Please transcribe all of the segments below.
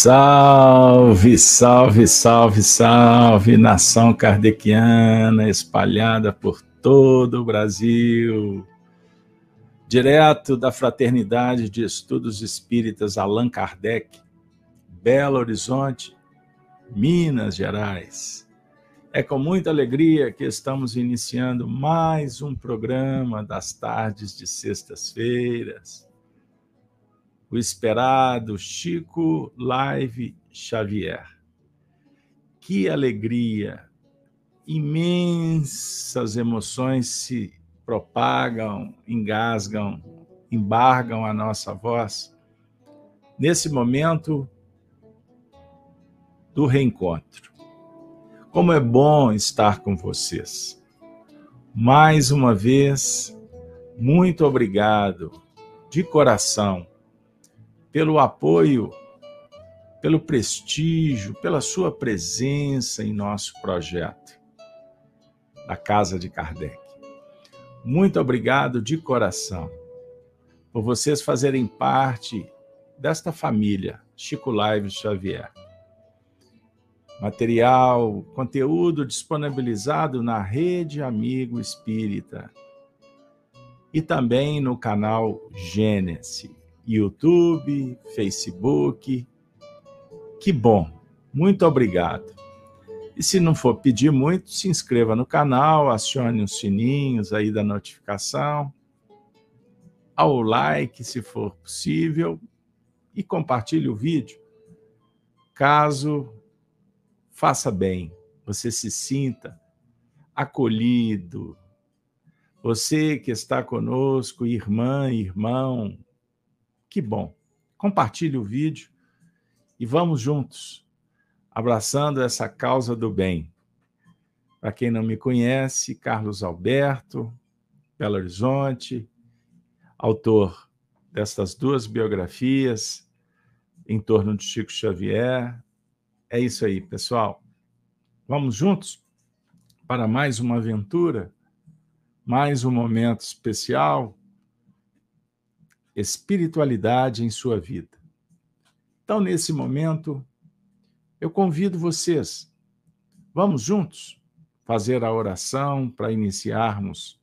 Salve, salve, salve, salve, nação kardeciana espalhada por todo o Brasil. Direto da Fraternidade de Estudos Espíritas Allan Kardec, Belo Horizonte, Minas Gerais. É com muita alegria que estamos iniciando mais um programa das tardes de sextas-feiras o esperado Chico Live Xavier. Que alegria! Imensas emoções se propagam, engasgam, embargam a nossa voz nesse momento do reencontro. Como é bom estar com vocês. Mais uma vez, muito obrigado de coração pelo apoio, pelo prestígio, pela sua presença em nosso projeto da Casa de Kardec. Muito obrigado de coração por vocês fazerem parte desta família Chico Live Xavier. Material, conteúdo disponibilizado na Rede Amigo Espírita e também no canal Gênesis. YouTube, Facebook. Que bom, muito obrigado. E se não for pedir muito, se inscreva no canal, acione os sininhos aí da notificação, ao like, se for possível, e compartilhe o vídeo. Caso faça bem, você se sinta acolhido, você que está conosco, irmã, irmão, que bom. Compartilhe o vídeo e vamos juntos, abraçando essa causa do bem. Para quem não me conhece, Carlos Alberto, Belo Horizonte, autor destas duas biografias em torno de Chico Xavier. É isso aí, pessoal. Vamos juntos para mais uma aventura, mais um momento especial espiritualidade em sua vida. Então, nesse momento, eu convido vocês, vamos juntos fazer a oração para iniciarmos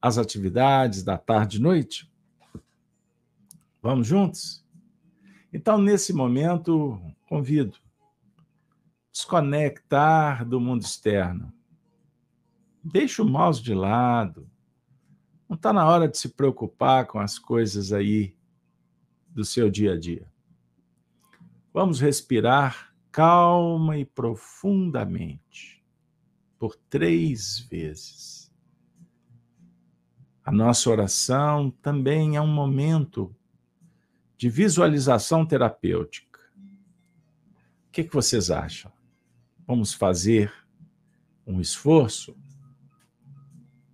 as atividades da tarde e noite? Vamos juntos? Então, nesse momento, convido desconectar do mundo externo. Deixe o mouse de lado não está na hora de se preocupar com as coisas aí do seu dia a dia. Vamos respirar calma e profundamente por três vezes. A nossa oração também é um momento de visualização terapêutica. O que, que vocês acham? Vamos fazer um esforço?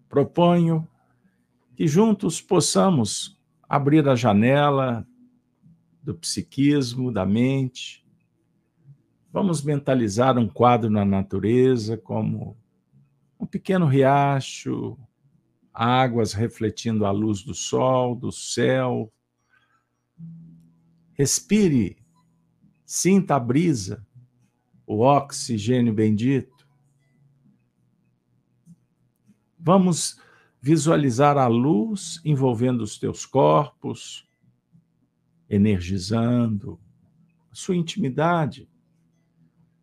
Proponho que juntos possamos abrir a janela do psiquismo, da mente, Vamos mentalizar um quadro na natureza como um pequeno riacho, águas refletindo a luz do sol, do céu. Respire, sinta a brisa, o oxigênio bendito. Vamos visualizar a luz envolvendo os teus corpos, energizando a sua intimidade,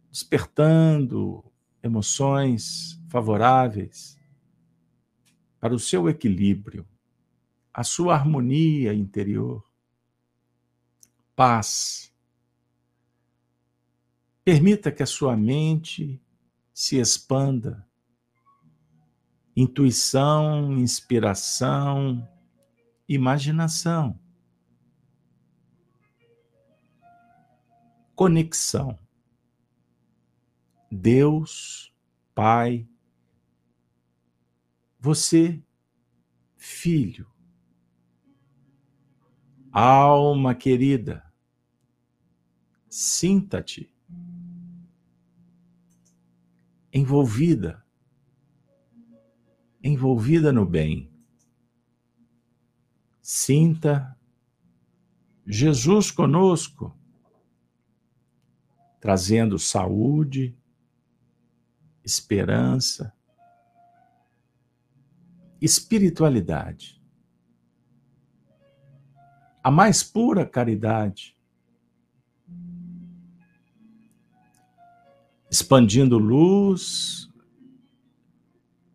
despertando emoções favoráveis para o seu equilíbrio, a sua harmonia interior, paz. Permita que a sua mente se expanda. Intuição, inspiração, imaginação. Conexão. Deus, Pai, você, filho, alma querida, sinta-te envolvida, envolvida no bem. Sinta Jesus conosco, trazendo saúde, esperança, espiritualidade, a mais pura caridade, expandindo luz,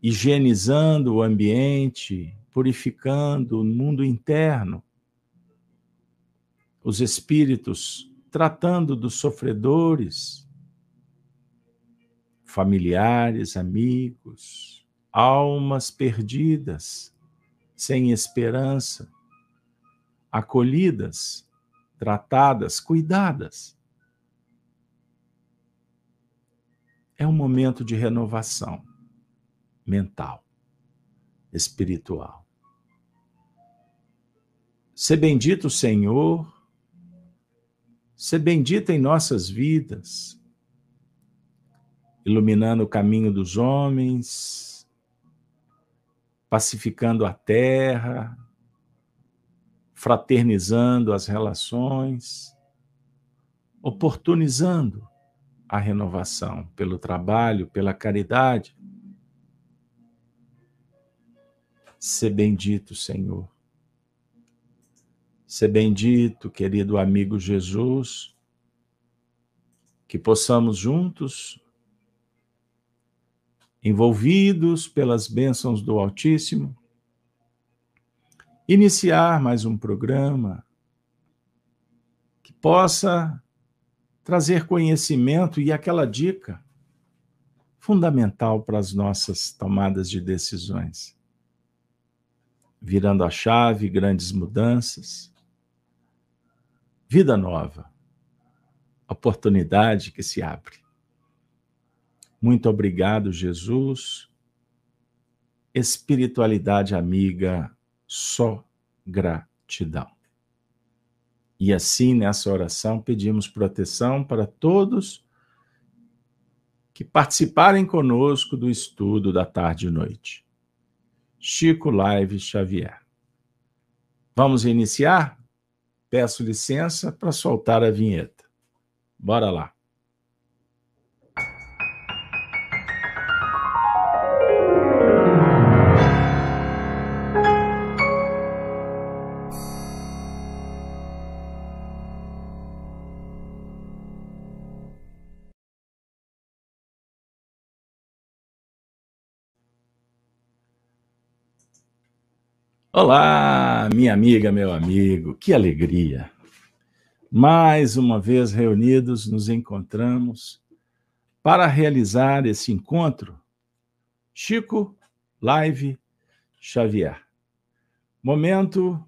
higienizando o ambiente, purificando o mundo interno, os espíritos tratando dos sofredores, familiares, amigos, almas perdidas, sem esperança, acolhidas, tratadas, cuidadas. É um momento de renovação mental, espiritual. Ser bendito, Senhor, ser bendito em nossas vidas, iluminando o caminho dos homens, pacificando a terra, fraternizando as relações, oportunizando a renovação pelo trabalho, pela caridade. Ser bendito, Senhor. Ser bendito, querido amigo Jesus, que possamos juntos envolvidos pelas bênçãos do Altíssimo, iniciar mais um programa que possa trazer conhecimento e aquela dica fundamental para as nossas tomadas de decisões. Virando a chave, grandes mudanças, vida nova, oportunidade que se abre. Muito obrigado, Jesus. Espiritualidade amiga, só gratidão. E assim, nessa oração, pedimos proteção para todos que participarem conosco do estudo da tarde e noite. Chico Live Xavier. Vamos iniciar? Peço licença para soltar a vinheta. Bora lá. Olá, minha amiga, meu amigo, que alegria! Mais uma vez reunidos, nos encontramos para realizar esse encontro. Chico Live Xavier. Momento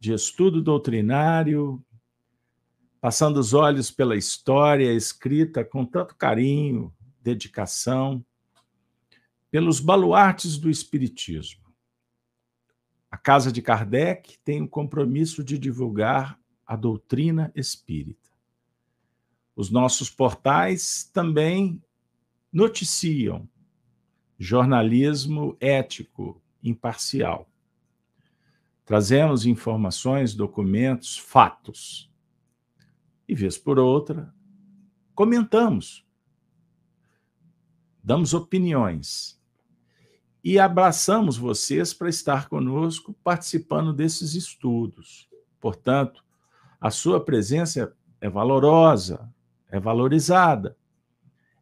de estudo doutrinário, passando os olhos pela história escrita com tanto carinho, dedicação, pelos baluartes do Espiritismo. A Casa de Kardec tem o compromisso de divulgar a doutrina espírita. Os nossos portais também noticiam jornalismo ético, imparcial. Trazemos informações, documentos, fatos. E, vez por outra, comentamos, damos opiniões e abraçamos vocês para estar conosco participando desses estudos. Portanto, a sua presença é valorosa, é valorizada.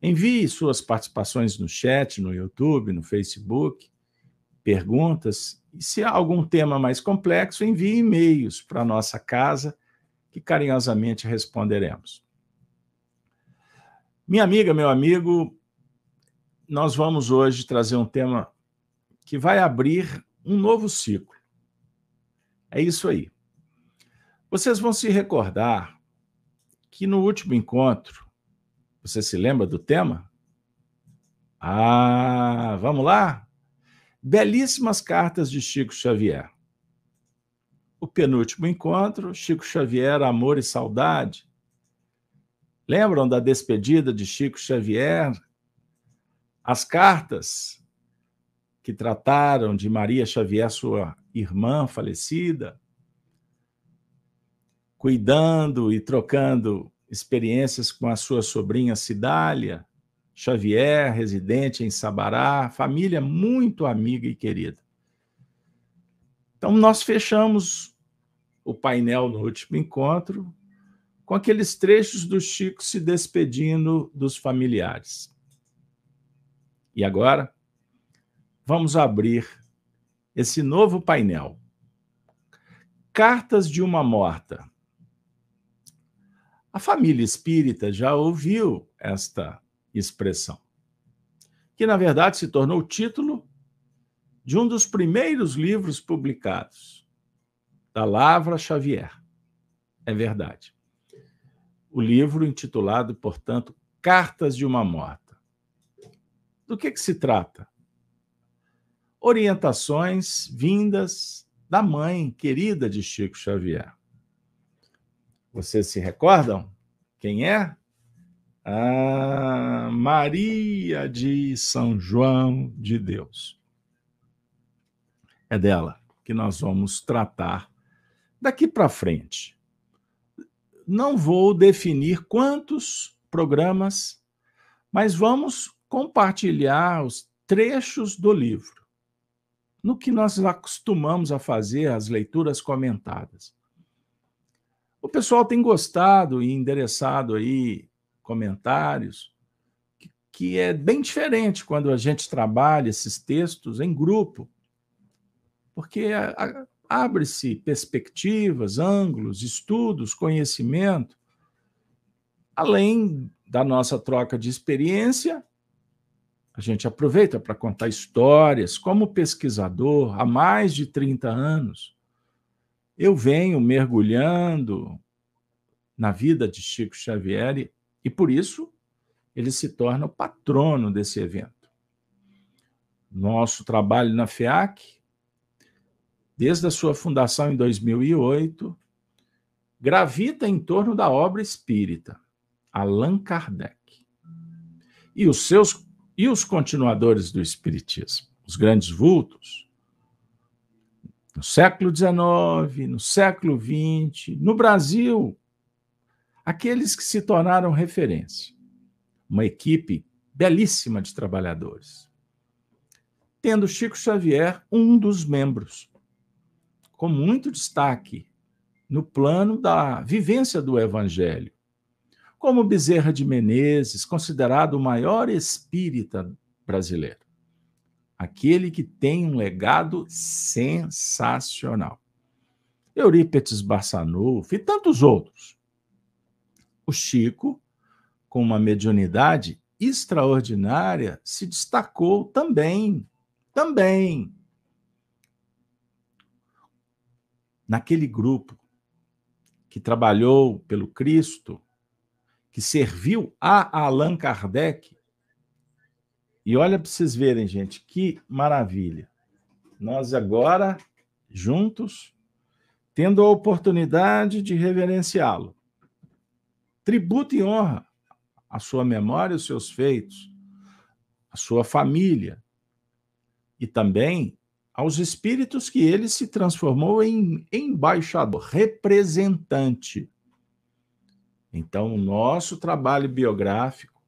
Envie suas participações no chat, no YouTube, no Facebook, perguntas. E se há algum tema mais complexo, envie e-mails para a nossa casa, que carinhosamente responderemos. Minha amiga, meu amigo, nós vamos hoje trazer um tema que vai abrir um novo ciclo. É isso aí. Vocês vão se recordar que no último encontro, você se lembra do tema? Ah, vamos lá? Belíssimas cartas de Chico Xavier. O penúltimo encontro, Chico Xavier, Amor e Saudade. Lembram da despedida de Chico Xavier? As cartas que trataram de Maria Xavier, sua irmã falecida, cuidando e trocando experiências com a sua sobrinha Cidália, Xavier, residente em Sabará, família muito amiga e querida. Então, nós fechamos o painel no último encontro com aqueles trechos do Chico se despedindo dos familiares. E agora, vamos abrir esse novo painel. Cartas de uma morta. A família espírita já ouviu esta expressão, que na verdade se tornou o título de um dos primeiros livros publicados, da Lavra Xavier. É verdade. O livro intitulado, portanto, Cartas de uma Morta. Do que, que se trata? Orientações vindas da mãe querida de Chico Xavier. Vocês se recordam? Quem é? Ah, Maria de São João de Deus. É dela que nós vamos tratar daqui para frente. Não vou definir quantos programas, mas vamos compartilhar os trechos do livro no que nós acostumamos a fazer as leituras comentadas. O pessoal tem gostado e endereçado aí comentários que, que é bem diferente quando a gente trabalha esses textos em grupo, porque abre-se perspectivas, ângulos, estudos, conhecimento, além da nossa troca de experiência a gente aproveita para contar histórias. Como pesquisador, há mais de 30 anos, eu venho mergulhando na vida de Chico Xavier e, por isso, ele se torna o patrono desse evento. Nosso trabalho na FEAC, desde a sua fundação em 2008, gravita em torno da obra espírita, Allan Kardec. E os seus e os continuadores do Espiritismo, os grandes vultos, no século XIX, no século XX, no Brasil, aqueles que se tornaram referência. Uma equipe belíssima de trabalhadores. Tendo Chico Xavier um dos membros, com muito destaque no plano da vivência do Evangelho, como Bezerra de Menezes, considerado o maior espírita brasileiro. Aquele que tem um legado sensacional. Eurípetes Barçanufo e tantos outros. O Chico, com uma mediunidade extraordinária, se destacou também, também, naquele grupo que trabalhou pelo Cristo, que serviu a Allan Kardec. E olha para vocês verem, gente, que maravilha. Nós agora, juntos, tendo a oportunidade de reverenciá-lo. tributo e honra a sua memória, os seus feitos, a sua família e também aos espíritos que ele se transformou em embaixador, representante. Então, o nosso trabalho biográfico,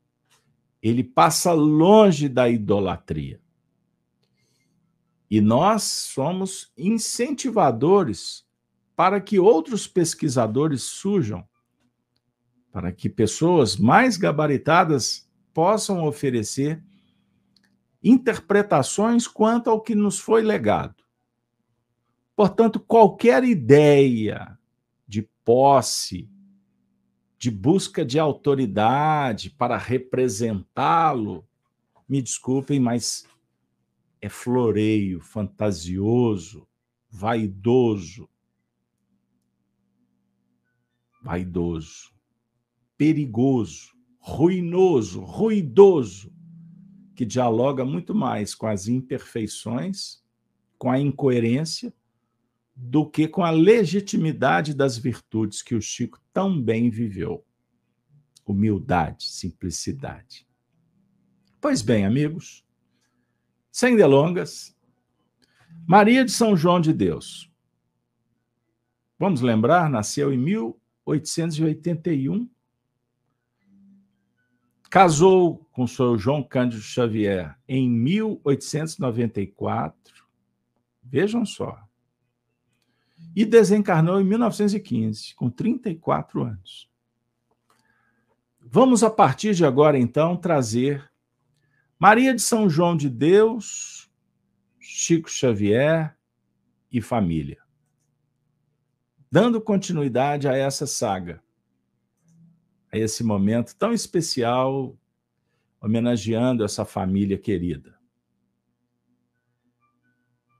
ele passa longe da idolatria. E nós somos incentivadores para que outros pesquisadores surjam, para que pessoas mais gabaritadas possam oferecer interpretações quanto ao que nos foi legado. Portanto, qualquer ideia de posse, de busca de autoridade para representá-lo, me desculpem, mas é floreio, fantasioso, vaidoso. Vaidoso, perigoso, ruinoso, ruidoso que dialoga muito mais com as imperfeições, com a incoerência, do que com a legitimidade das virtudes que o Chico tão bem viveu. Humildade, simplicidade. Pois bem, amigos, sem delongas, Maria de São João de Deus. Vamos lembrar, nasceu em 1881 Casou com o senhor João Cândido Xavier em 1894. Vejam só. E desencarnou em 1915, com 34 anos. Vamos, a partir de agora, então, trazer Maria de São João de Deus, Chico Xavier e família. Dando continuidade a essa saga a esse momento tão especial, homenageando essa família querida.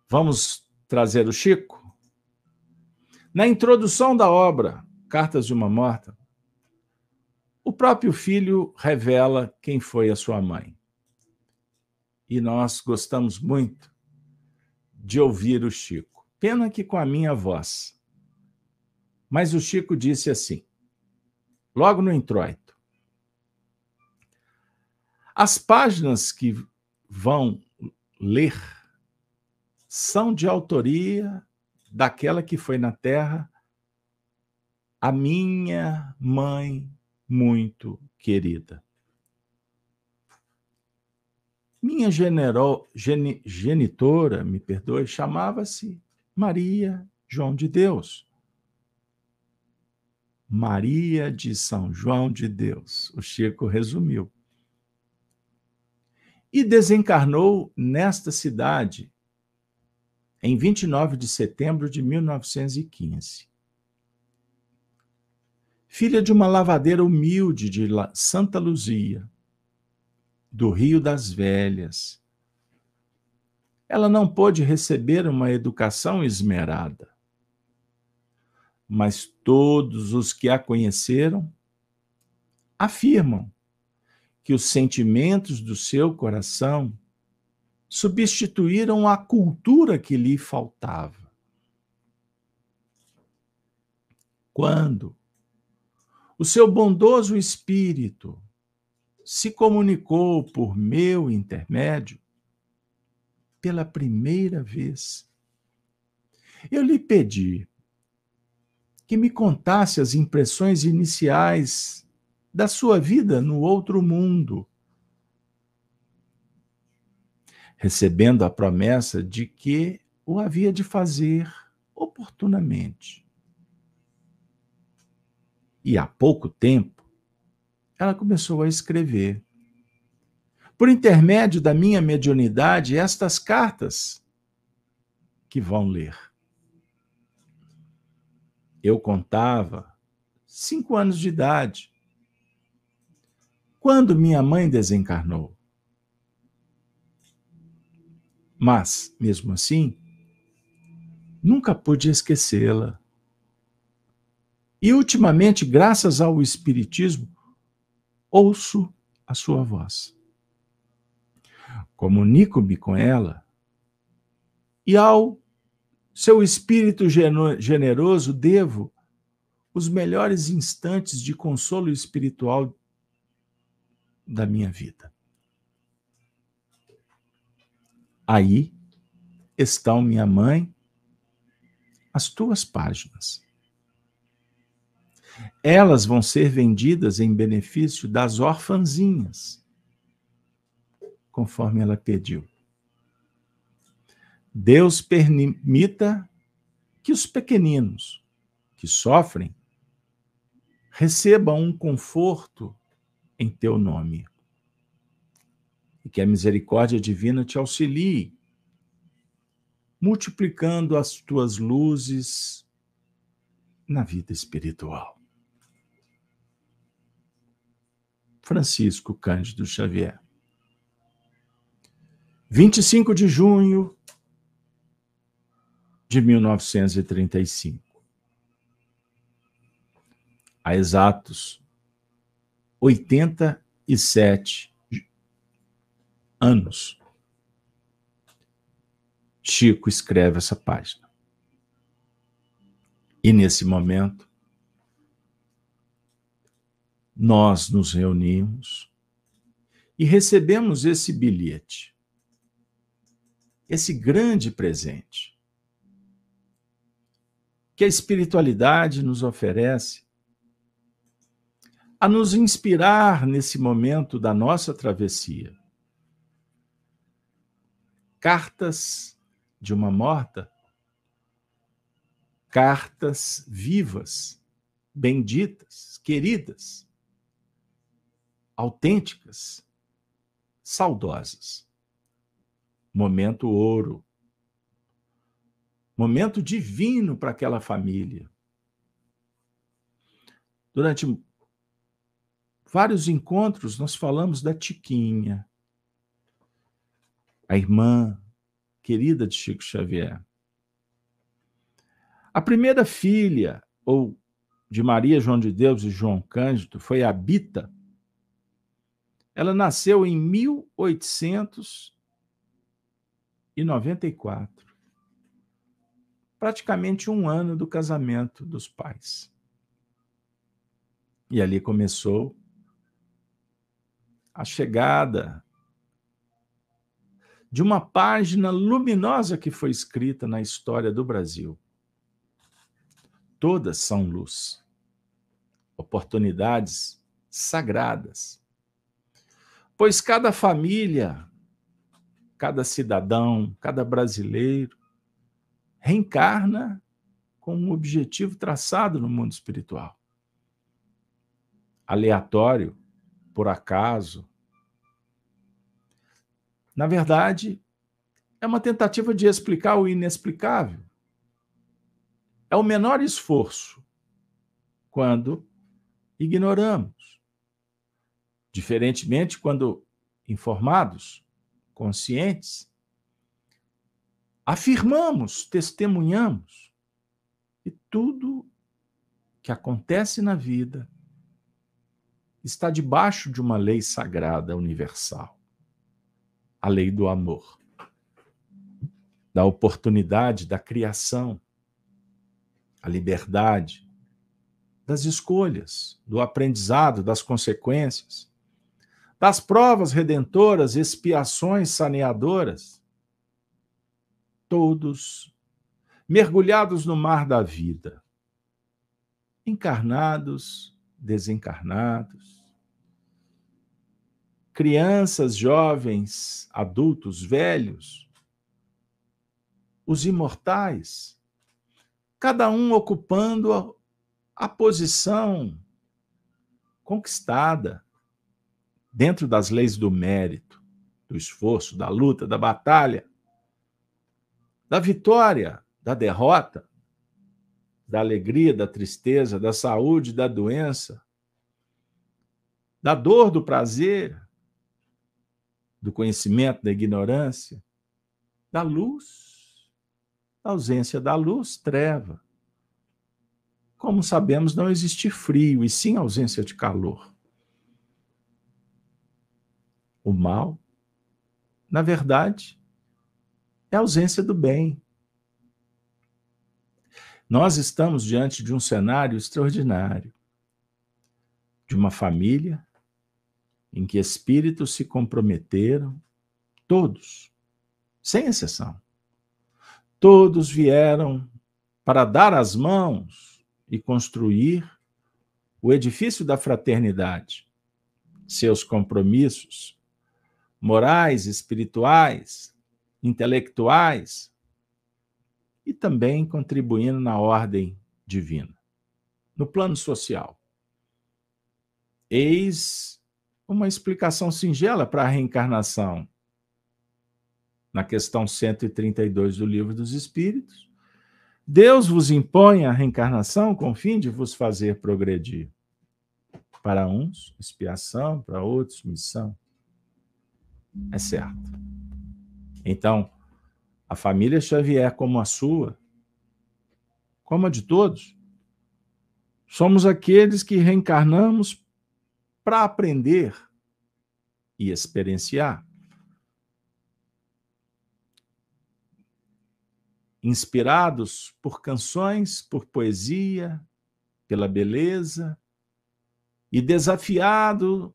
Vamos trazer o Chico? Na introdução da obra Cartas de uma Morta, o próprio filho revela quem foi a sua mãe. E nós gostamos muito de ouvir o Chico. Pena que com a minha voz. Mas o Chico disse assim: logo no introito. As páginas que vão ler são de autoria daquela que foi na Terra a minha mãe muito querida. Minha genero, genitora, me perdoe, chamava-se Maria João de Deus. Maria de São João de Deus. O Chico resumiu. E desencarnou nesta cidade em 29 de setembro de 1915. Filha de uma lavadeira humilde de Santa Luzia, do Rio das Velhas. Ela não pôde receber uma educação esmerada mas todos os que a conheceram afirmam que os sentimentos do seu coração substituíram a cultura que lhe faltava. Quando o seu bondoso espírito se comunicou por meu intermédio, pela primeira vez, eu lhe pedi que me contasse as impressões iniciais da sua vida no outro mundo. Recebendo a promessa de que o havia de fazer oportunamente. E há pouco tempo, ela começou a escrever. Por intermédio da minha mediunidade, estas cartas que vão ler. Eu contava cinco anos de idade. Quando minha mãe desencarnou. Mas, mesmo assim, nunca pude esquecê-la. E ultimamente, graças ao Espiritismo, ouço a sua voz. Comunico-me com ela e, ao seu espírito generoso, devo os melhores instantes de consolo espiritual da minha vida. Aí estão, minha mãe, as tuas páginas. Elas vão ser vendidas em benefício das orfanzinhas, conforme ela pediu. Deus permita que os pequeninos que sofrem recebam um conforto em teu nome. E que a misericórdia divina te auxilie, multiplicando as tuas luzes na vida espiritual. Francisco Cândido Xavier. 25 de junho de 1935. Há exatos 87 anos. Chico escreve essa página. E nesse momento, nós nos reunimos e recebemos esse bilhete, esse grande presente que a espiritualidade nos oferece a nos inspirar nesse momento da nossa travessia. Cartas de uma morta, cartas vivas, benditas, queridas, autênticas, saudosas. Momento ouro. Momento divino para aquela família. Durante vários encontros, nós falamos da Tiquinha, a irmã querida de Chico Xavier. A primeira filha, ou de Maria João de Deus e João Cândido, foi a Bita. Ela nasceu em 1894, praticamente um ano do casamento dos pais. E ali começou a chegada de uma página luminosa que foi escrita na história do Brasil. Todas são luz, oportunidades sagradas. Pois cada família, cada cidadão, cada brasileiro reencarna com um objetivo traçado no mundo espiritual. Aleatório, por acaso. Na verdade, é uma tentativa de explicar o inexplicável. É o menor esforço quando ignoramos. Diferentemente, quando informados, conscientes, afirmamos, testemunhamos, e tudo que acontece na vida está debaixo de uma lei sagrada universal a lei do amor, da oportunidade, da criação, a liberdade, das escolhas, do aprendizado, das consequências, das provas redentoras, expiações saneadoras, todos mergulhados no mar da vida, encarnados, desencarnados, crianças, jovens, adultos, velhos, os imortais, cada um ocupando a, a posição conquistada dentro das leis do mérito, do esforço, da luta, da batalha, da vitória, da derrota, da alegria, da tristeza, da saúde, da doença, da dor, do prazer, do conhecimento, da ignorância, da luz. A ausência da luz, treva. Como sabemos, não existe frio, e sim ausência de calor. O mal, na verdade, é a ausência do bem. Nós estamos diante de um cenário extraordinário de uma família em que espíritos se comprometeram, todos, sem exceção. Todos vieram para dar as mãos e construir o edifício da fraternidade, seus compromissos morais, espirituais, intelectuais e também contribuindo na ordem divina, no plano social. Eis uma explicação singela para a reencarnação. Na questão 132 do Livro dos Espíritos, Deus vos impõe a reencarnação com o fim de vos fazer progredir. Para uns, expiação, para outros, missão. É certo. Então, a família Xavier, como a sua, como a de todos, somos aqueles que reencarnamos para aprender e experienciar. Inspirados por canções, por poesia, pela beleza, e desafiado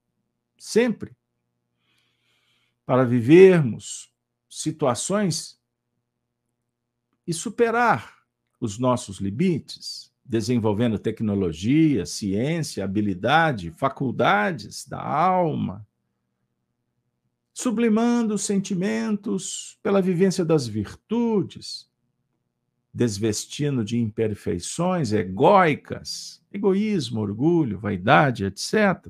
sempre para vivermos situações e superar os nossos limites, desenvolvendo tecnologia, ciência, habilidade, faculdades da alma, sublimando os sentimentos pela vivência das virtudes, desvestindo de imperfeições egóicas, egoísmo, orgulho, vaidade, etc.,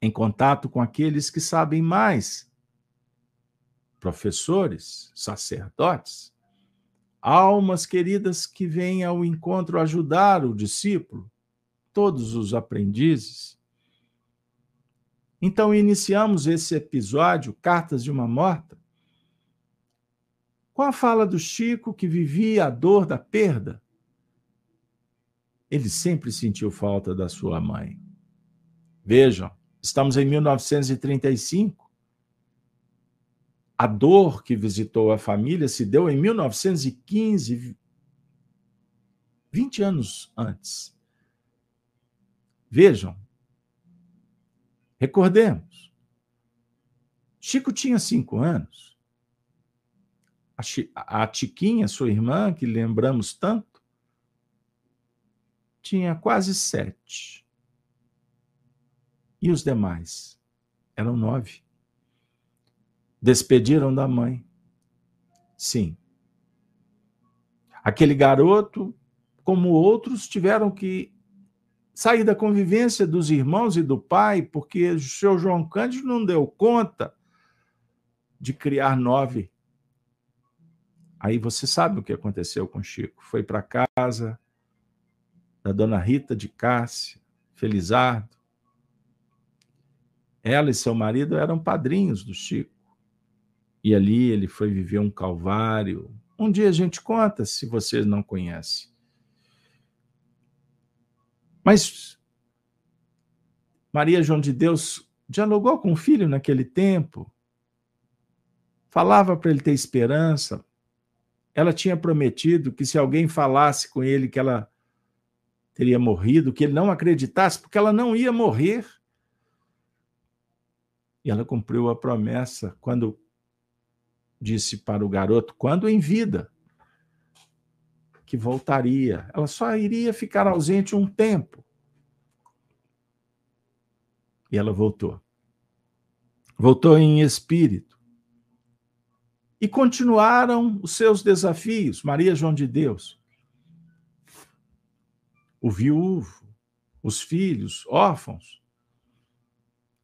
em contato com aqueles que sabem mais, professores, sacerdotes, almas queridas que vêm ao encontro ajudar o discípulo, todos os aprendizes. Então, iniciamos esse episódio, Cartas de uma Morta, com a fala do Chico que vivia a dor da perda. Ele sempre sentiu falta da sua mãe. Vejam, estamos em 1935. A dor que visitou a família se deu em 1915, 20 anos antes. Vejam, recordemos. Chico tinha cinco anos. A, Tiquinha, sua irmã, que lembramos tanto, tinha quase sete. E os demais? Eram nove despediram da mãe. Sim. Aquele garoto, como outros, tiveram que sair da convivência dos irmãos e do pai, porque o seu João Cândido não deu conta de criar nove. Aí você sabe o que aconteceu com Chico. Foi para casa da dona Rita de Cássia, Felizardo. Ela e seu marido eram padrinhos do Chico. E ali ele foi viver um calvário. Um dia a gente conta, se vocês não conhecem. Mas Maria João de Deus dialogou com o filho naquele tempo, falava para ele ter esperança. Ela tinha prometido que se alguém falasse com ele que ela teria morrido, que ele não acreditasse, porque ela não ia morrer. E ela cumpriu a promessa quando disse para o garoto, quando em vida, que voltaria. Ela só iria ficar ausente um tempo. E ela voltou. Voltou em espírito. E continuaram os seus desafios, Maria João de Deus. O viúvo, os filhos, órfãos.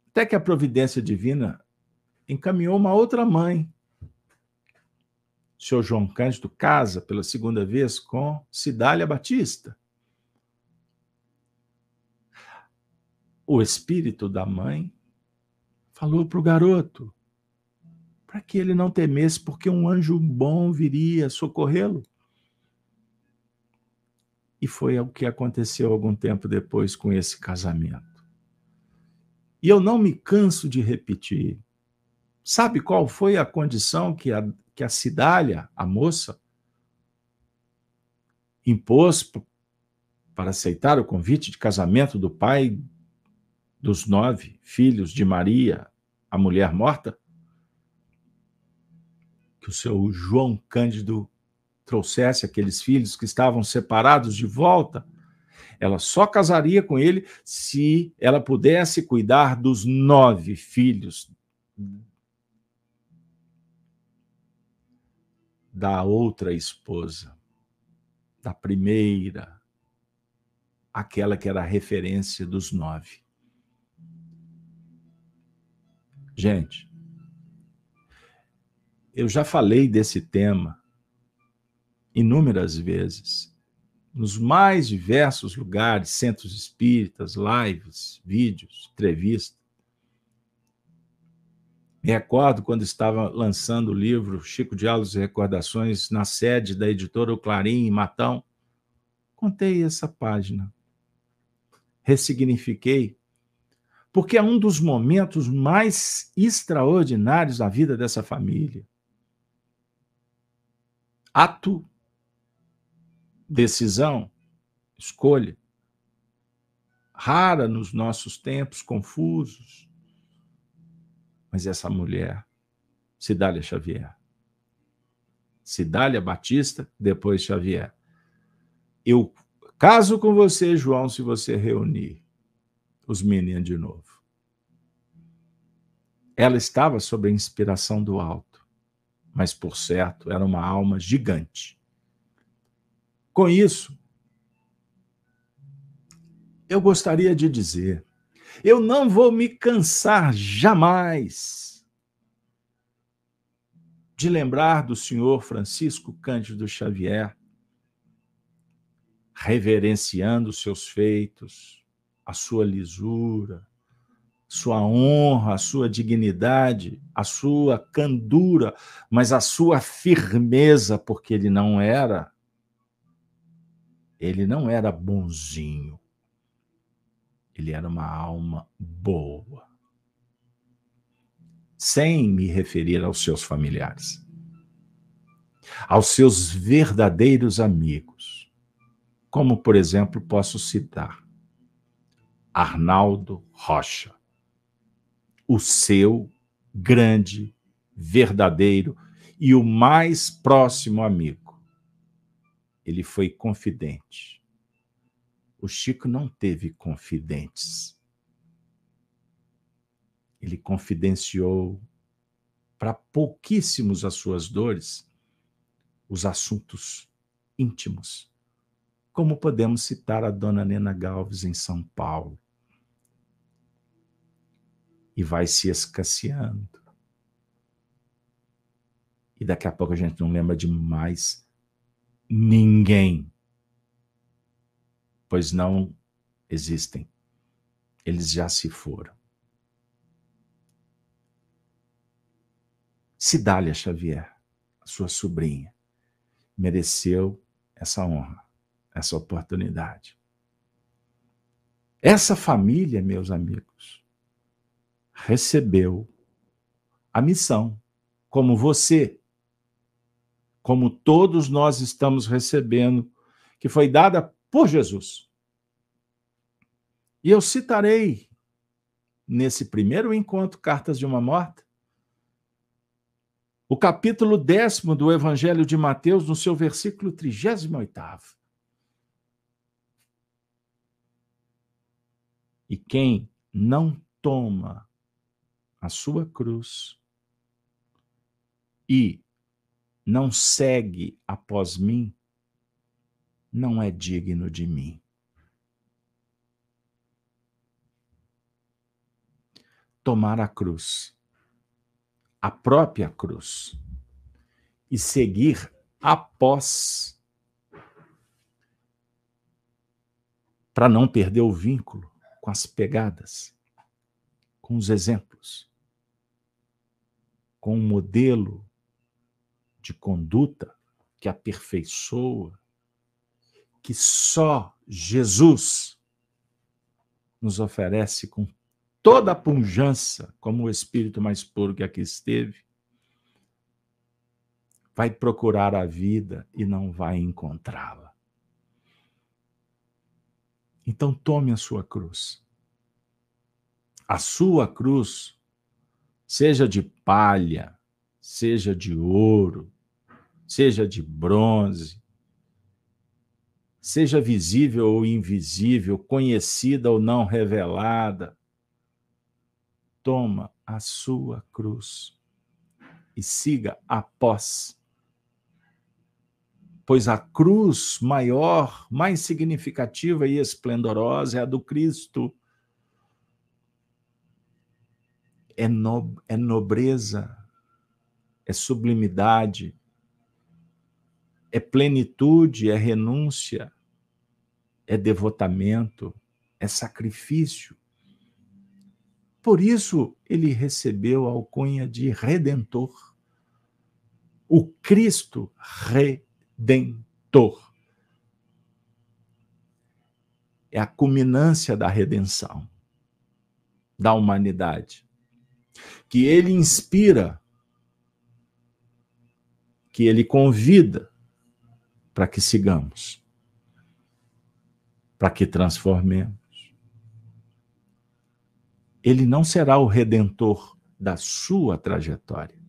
Até que a providência divina encaminhou uma outra mãe senhor João Cândido casa pela segunda vez com Cidália Batista. O espírito da mãe falou para o garoto para que ele não temesse, porque um anjo bom viria socorrê-lo. E foi o que aconteceu algum tempo depois com esse casamento. E eu não me canso de repetir. Sabe qual foi a condição que a, que a Cidália, a moça, impôs para aceitar o convite de casamento do pai dos nove filhos de Maria, a mulher morta? Que o seu João Cândido trouxesse aqueles filhos que estavam separados de volta. Ela só casaria com ele se ela pudesse cuidar dos nove filhos da outra esposa, da primeira, aquela que era a referência dos nove. Gente, eu já falei desse tema inúmeras vezes, nos mais diversos lugares, centros espíritas, lives, vídeos, entrevistas. Me recordo quando estava lançando o livro Chico Diálogos e Recordações na sede da editora O Clarim, em Matão. Contei essa página. Ressignifiquei. Porque é um dos momentos mais extraordinários da vida dessa família. Ato, decisão, escolha. Rara nos nossos tempos confusos mas essa mulher, Cidália Xavier. Cidália Batista, depois Xavier. Eu caso com você, João, se você reunir os meninos de novo. Ela estava sob a inspiração do alto, mas por certo era uma alma gigante. Com isso, eu gostaria de dizer eu não vou me cansar jamais de lembrar do senhor Francisco Cândido Xavier, reverenciando seus feitos, a sua lisura, sua honra, a sua dignidade, a sua candura, mas a sua firmeza, porque ele não era ele não era bonzinho. Ele era uma alma boa. Sem me referir aos seus familiares. Aos seus verdadeiros amigos. Como, por exemplo, posso citar Arnaldo Rocha, o seu grande, verdadeiro e o mais próximo amigo. Ele foi confidente o Chico não teve confidentes. Ele confidenciou para pouquíssimos as suas dores os assuntos íntimos, como podemos citar a dona Nena Galves em São Paulo. E vai se escasseando. E daqui a pouco a gente não lembra de mais ninguém pois não existem. Eles já se foram. Cidália Xavier, sua sobrinha, mereceu essa honra, essa oportunidade. Essa família, meus amigos, recebeu a missão, como você, como todos nós estamos recebendo, que foi dada por Jesus. E eu citarei nesse primeiro encontro, Cartas de uma Morta, o capítulo décimo do Evangelho de Mateus, no seu versículo 38. E quem não toma a sua cruz e não segue após mim, não é digno de mim. Tomar a cruz, a própria cruz, e seguir após, para não perder o vínculo com as pegadas, com os exemplos, com um modelo de conduta que aperfeiçoa que só Jesus nos oferece com toda a pujança, como o espírito mais puro que aqui esteve, vai procurar a vida e não vai encontrá-la. Então tome a sua cruz. A sua cruz, seja de palha, seja de ouro, seja de bronze, seja visível ou invisível, conhecida ou não revelada, toma a sua cruz e siga após. Pois a cruz maior, mais significativa e esplendorosa é a do Cristo. É, no, é nobreza, é sublimidade, é plenitude, é renúncia, é devotamento, é sacrifício. Por isso ele recebeu a alcunha de redentor. O Cristo redentor. É a culminância da redenção da humanidade. Que ele inspira, que ele convida para que sigamos, para que transformemos. Ele não será o redentor da sua trajetória,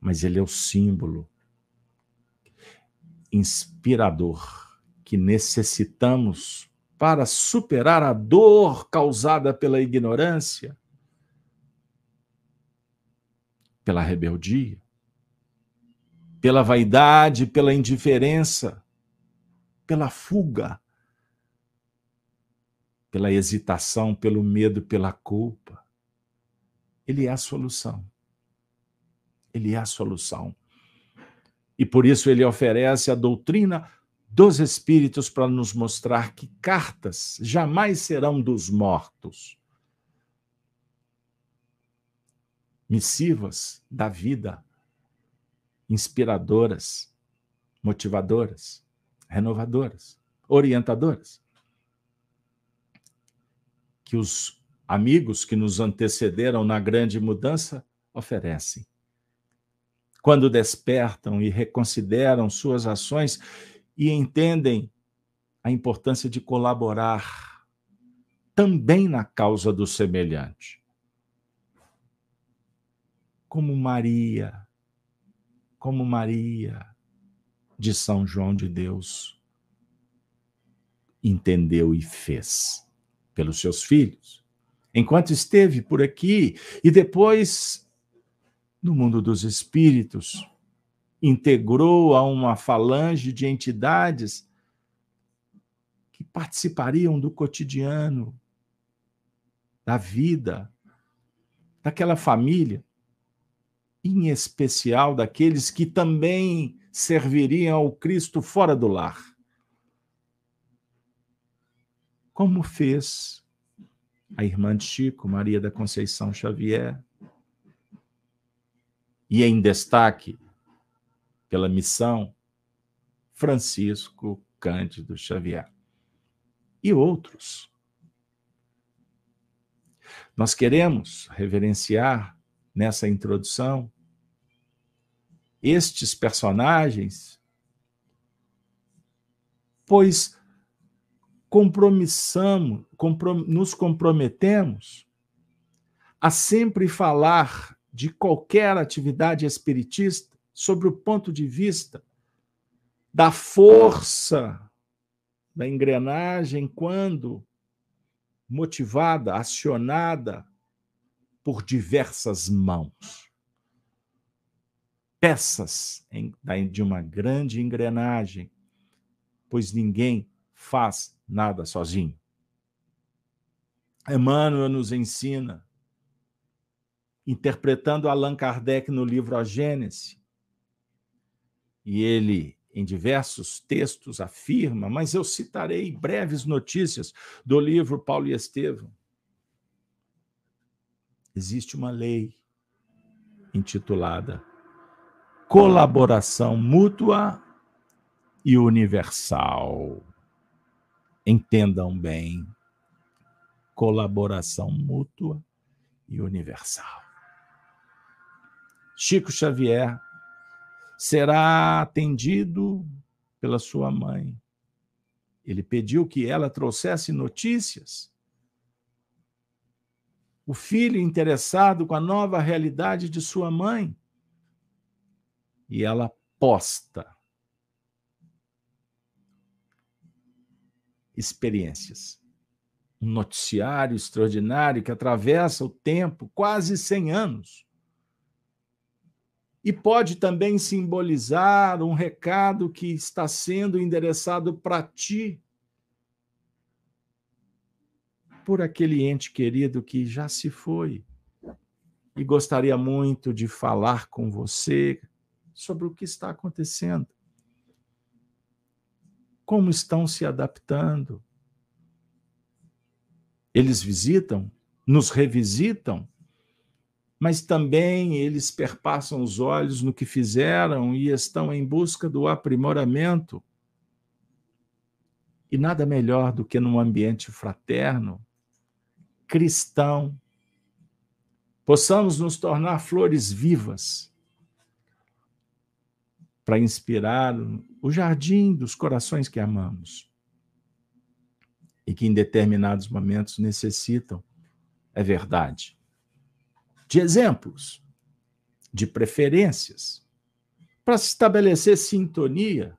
mas ele é o símbolo inspirador que necessitamos para superar a dor causada pela ignorância, pela rebeldia, pela vaidade, pela indiferença, pela fuga pela hesitação, pelo medo, pela culpa. Ele é a solução. Ele é a solução. E por isso ele oferece a doutrina dos Espíritos para nos mostrar que cartas jamais serão dos mortos. Missivas da vida, inspiradoras, motivadoras, renovadoras, orientadoras que os amigos que nos antecederam na grande mudança oferecem. Quando despertam e reconsideram suas ações e entendem a importância de colaborar também na causa do semelhante. Como Maria, como Maria de São João de Deus entendeu e fez pelos seus filhos, enquanto esteve por aqui e depois no mundo dos espíritos, integrou a uma falange de entidades que participariam do cotidiano, da vida, daquela família, em especial daqueles que também serviriam ao Cristo fora do lar como fez a irmã de Chico, Maria da Conceição Xavier, e em destaque pela missão Francisco Cândido Xavier e outros. Nós queremos reverenciar nessa introdução estes personagens, pois compromissamos, comprom nos comprometemos a sempre falar de qualquer atividade espiritista sobre o ponto de vista da força da engrenagem quando motivada, acionada por diversas mãos. Peças de uma grande engrenagem, pois ninguém faz nada sozinho. Emmanuel nos ensina, interpretando Allan Kardec no livro A Gênese, e ele, em diversos textos, afirma, mas eu citarei breves notícias do livro Paulo e Estevão. Existe uma lei intitulada Colaboração Mútua e Universal. Entendam bem. Colaboração mútua e universal. Chico Xavier será atendido pela sua mãe ele pediu que ela trouxesse notícias. O filho interessado com a nova realidade de sua mãe. E ela posta experiências. Um noticiário extraordinário que atravessa o tempo, quase 100 anos. E pode também simbolizar um recado que está sendo endereçado para ti, por aquele ente querido que já se foi e gostaria muito de falar com você sobre o que está acontecendo como estão se adaptando. Eles visitam, nos revisitam, mas também eles perpassam os olhos no que fizeram e estão em busca do aprimoramento. E nada melhor do que num ambiente fraterno, cristão, possamos nos tornar flores vivas para inspirar o jardim dos corações que amamos e que em determinados momentos necessitam, é verdade, de exemplos, de preferências, para se estabelecer sintonia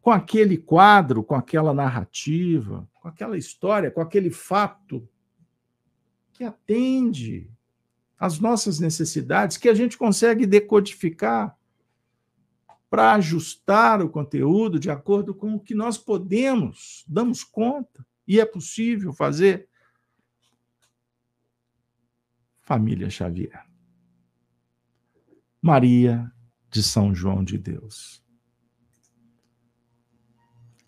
com aquele quadro, com aquela narrativa, com aquela história, com aquele fato que atende às nossas necessidades, que a gente consegue decodificar para ajustar o conteúdo de acordo com o que nós podemos, damos conta e é possível fazer. Família Xavier. Maria de São João de Deus.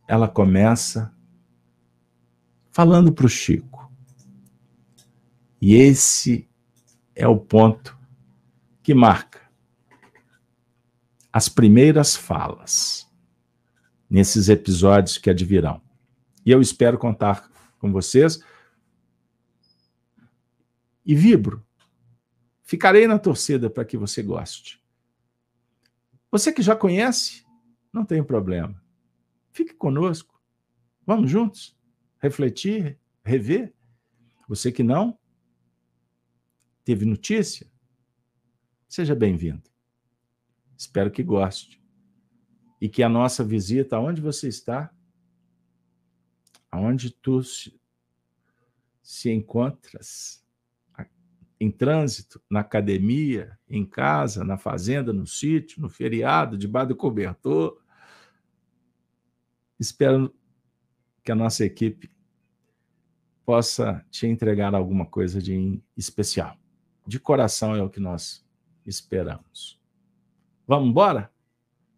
Ela começa falando para o Chico. E esse é o ponto que marca as primeiras falas nesses episódios que advirão. E eu espero contar com vocês. E vibro. Ficarei na torcida para que você goste. Você que já conhece, não tem problema. Fique conosco. Vamos juntos refletir, rever. Você que não teve notícia, seja bem-vindo. Espero que goste. E que a nossa visita, aonde você está, aonde tu se, se encontras, em trânsito, na academia, em casa, na fazenda, no sítio, no feriado, debaixo do cobertor. Espero que a nossa equipe possa te entregar alguma coisa de especial. De coração é o que nós esperamos. Vamos embora?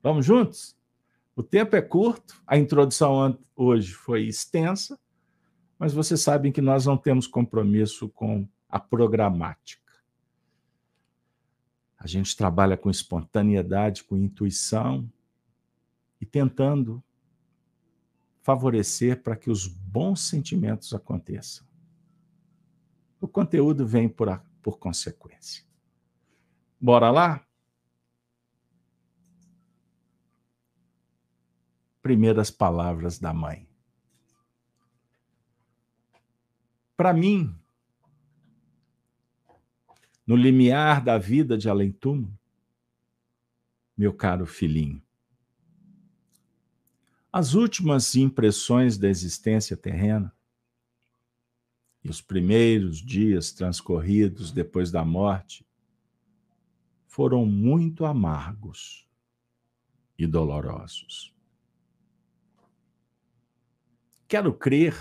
Vamos juntos? O tempo é curto, a introdução hoje foi extensa, mas vocês sabem que nós não temos compromisso com a programática. A gente trabalha com espontaneidade, com intuição e tentando favorecer para que os bons sentimentos aconteçam. O conteúdo vem por, a, por consequência. Bora lá? primeiras palavras da mãe. Para mim, no limiar da vida de além-túmulo, meu caro filhinho, as últimas impressões da existência terrena e os primeiros dias transcorridos depois da morte foram muito amargos e dolorosos. Quero crer,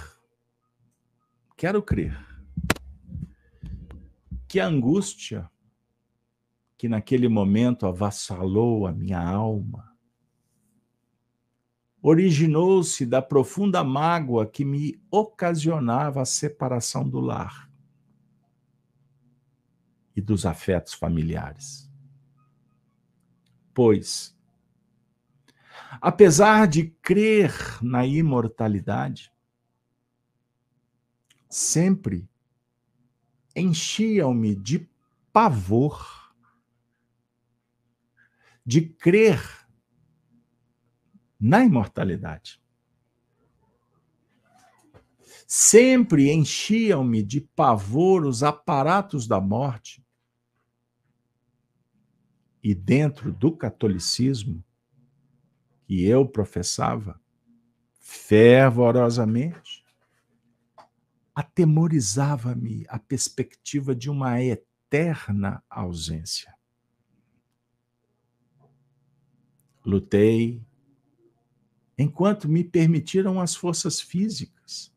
quero crer, que a angústia que naquele momento avassalou a minha alma originou-se da profunda mágoa que me ocasionava a separação do lar e dos afetos familiares. Pois, apesar de crer na imortalidade, sempre enchiam-me de pavor de crer na imortalidade. Sempre enchiam-me de pavor os aparatos da morte. E dentro do catolicismo, que eu professava fervorosamente, atemorizava-me a perspectiva de uma eterna ausência. Lutei enquanto me permitiram as forças físicas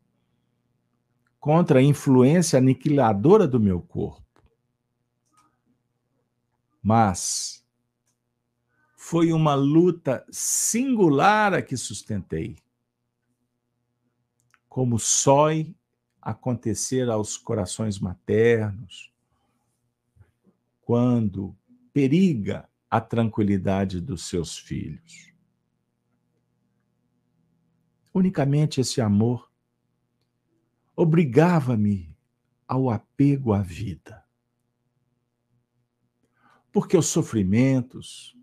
contra a influência aniquiladora do meu corpo. Mas foi uma luta singular a que sustentei. Como sói acontecer aos corações maternos, quando periga a tranquilidade dos seus filhos. Unicamente esse amor obrigava-me ao apego à vida. Porque os sofrimentos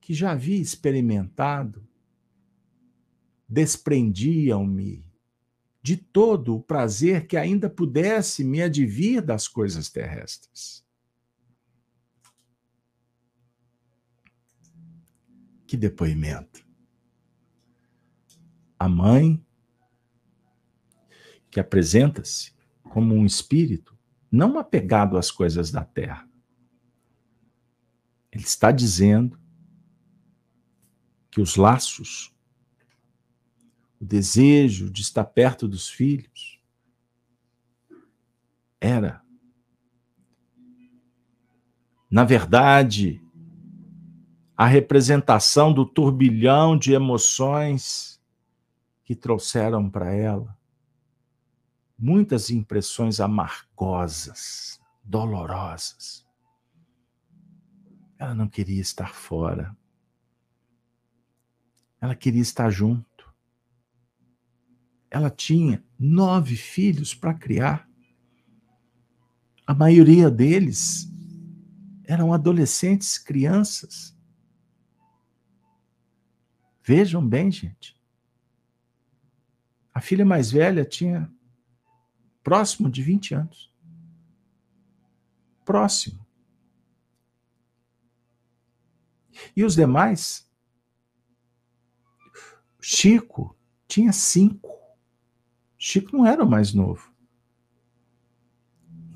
que já havia experimentado desprendiam-me de todo o prazer que ainda pudesse me advir das coisas terrestres. Que depoimento! A mãe, que apresenta-se como um espírito não apegado às coisas da terra. Ele está dizendo que os laços o desejo de estar perto dos filhos, era, na verdade, a representação do turbilhão de emoções que trouxeram para ela muitas impressões amargosas, dolorosas. Ela não queria estar fora. Ela queria estar junto ela tinha nove filhos para criar. A maioria deles eram adolescentes, crianças. Vejam bem, gente. A filha mais velha tinha próximo de 20 anos. Próximo. E os demais? Chico tinha cinco. Chico não era o mais novo.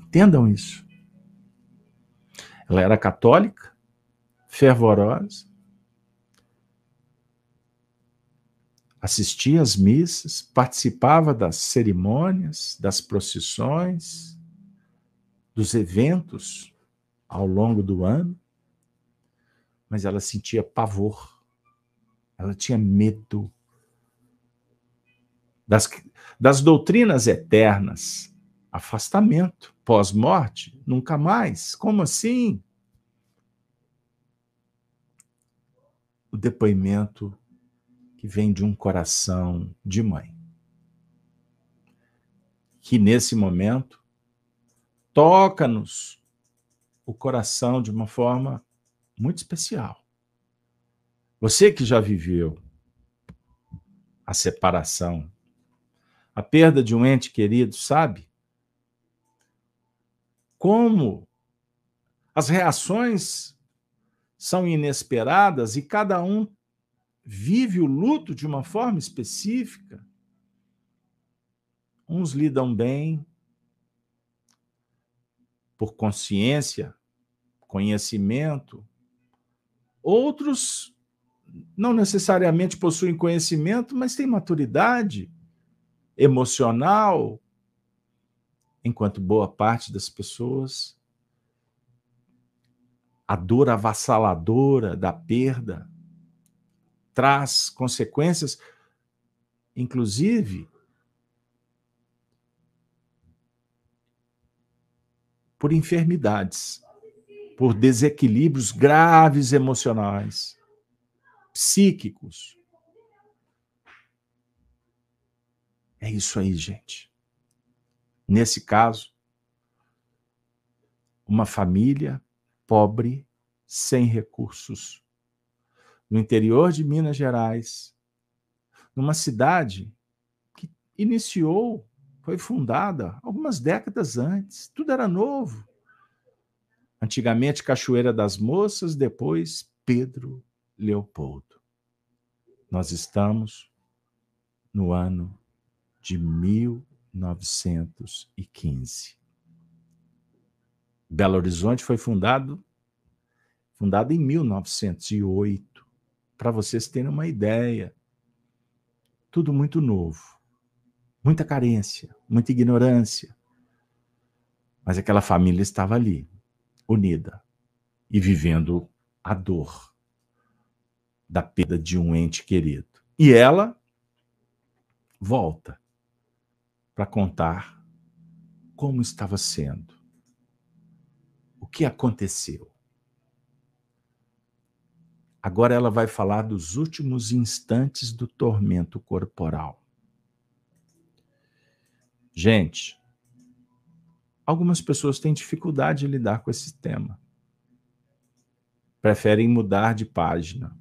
Entendam isso. Ela era católica, fervorosa, assistia às missas, participava das cerimônias, das procissões, dos eventos ao longo do ano, mas ela sentia pavor, ela tinha medo das, das doutrinas eternas, afastamento, pós-morte, nunca mais. Como assim? O depoimento que vem de um coração de mãe. Que nesse momento toca-nos o coração de uma forma muito especial. Você que já viveu a separação a perda de um ente querido, sabe? Como as reações são inesperadas e cada um vive o luto de uma forma específica. Uns lidam bem por consciência, conhecimento, outros não necessariamente possuem conhecimento, mas têm maturidade emocional, enquanto boa parte das pessoas, a dor avassaladora da perda traz consequências, inclusive, por enfermidades, por desequilíbrios graves emocionais, psíquicos. É isso aí, gente. Nesse caso, uma família pobre, sem recursos, no interior de Minas Gerais, numa cidade que iniciou foi fundada algumas décadas antes. Tudo era novo. Antigamente, Cachoeira das Moças, depois Pedro Leopoldo. Nós estamos no ano de 1915. Belo Horizonte foi fundado fundado em 1908. Para vocês terem uma ideia, tudo muito novo, muita carência, muita ignorância. Mas aquela família estava ali, unida e vivendo a dor da perda de um ente querido. E ela volta para contar como estava sendo, o que aconteceu. Agora ela vai falar dos últimos instantes do tormento corporal. Gente, algumas pessoas têm dificuldade de lidar com esse tema. Preferem mudar de página.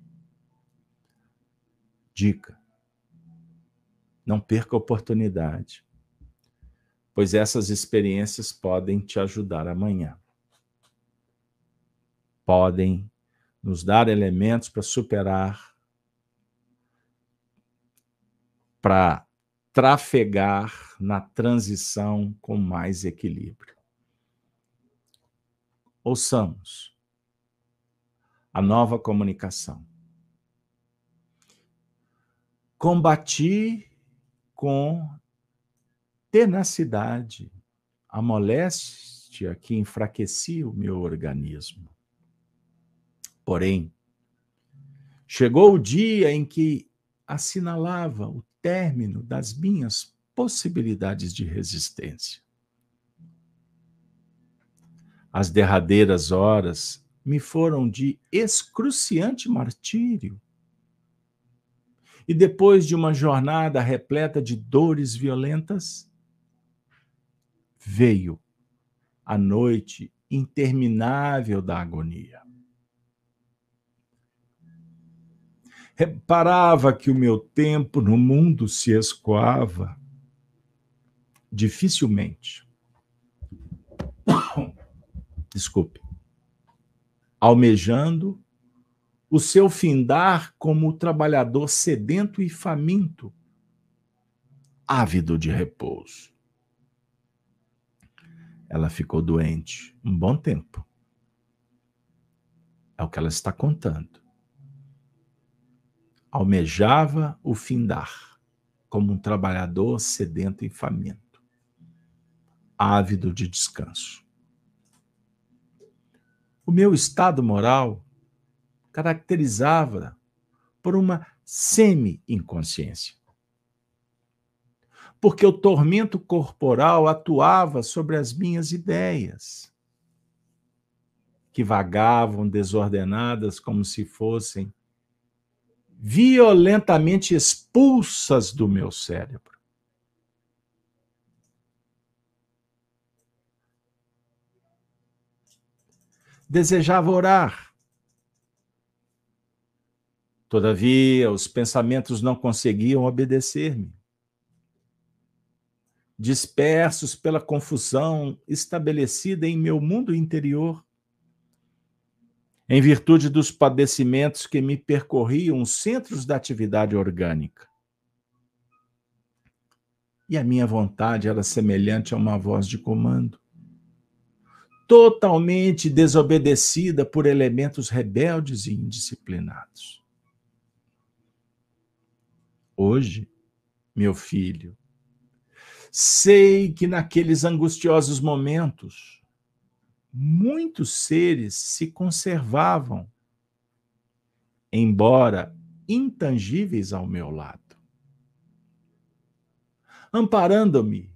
Dica: não perca a oportunidade, pois essas experiências podem te ajudar amanhã. Podem nos dar elementos para superar, para trafegar na transição com mais equilíbrio. Ouçamos a nova comunicação. Combati com tenacidade a moléstia que enfraquecia o meu organismo. Porém, chegou o dia em que assinalava o término das minhas possibilidades de resistência. As derradeiras horas me foram de excruciante martírio. E depois de uma jornada repleta de dores violentas, veio a noite interminável da agonia. Reparava que o meu tempo no mundo se escoava dificilmente. Desculpe. Almejando o seu findar como trabalhador sedento e faminto, ávido de repouso. Ela ficou doente um bom tempo. É o que ela está contando almejava o findar, como um trabalhador sedento e faminto, ávido de descanso. O meu estado moral caracterizava por uma semi-inconsciência. Porque o tormento corporal atuava sobre as minhas ideias, que vagavam desordenadas como se fossem violentamente expulsas do meu cérebro. Desejava orar. Todavia, os pensamentos não conseguiam obedecer-me. Dispersos pela confusão estabelecida em meu mundo interior, em virtude dos padecimentos que me percorriam os centros da atividade orgânica. E a minha vontade era semelhante a uma voz de comando, totalmente desobedecida por elementos rebeldes e indisciplinados. Hoje, meu filho, sei que naqueles angustiosos momentos, muitos seres se conservavam, embora intangíveis ao meu lado, amparando-me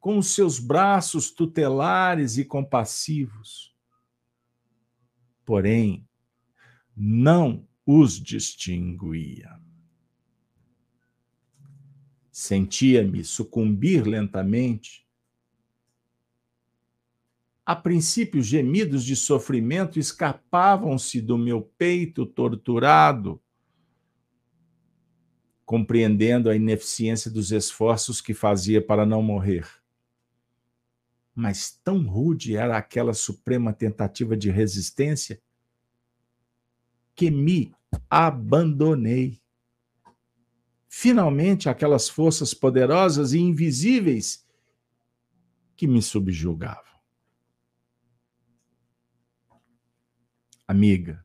com os seus braços tutelares e compassivos. Porém, não os distinguia. Sentia-me sucumbir lentamente a princípio, gemidos de sofrimento escapavam-se do meu peito torturado, compreendendo a ineficiência dos esforços que fazia para não morrer. Mas tão rude era aquela suprema tentativa de resistência que me abandonei. Finalmente, aquelas forças poderosas e invisíveis que me subjugavam. Amiga,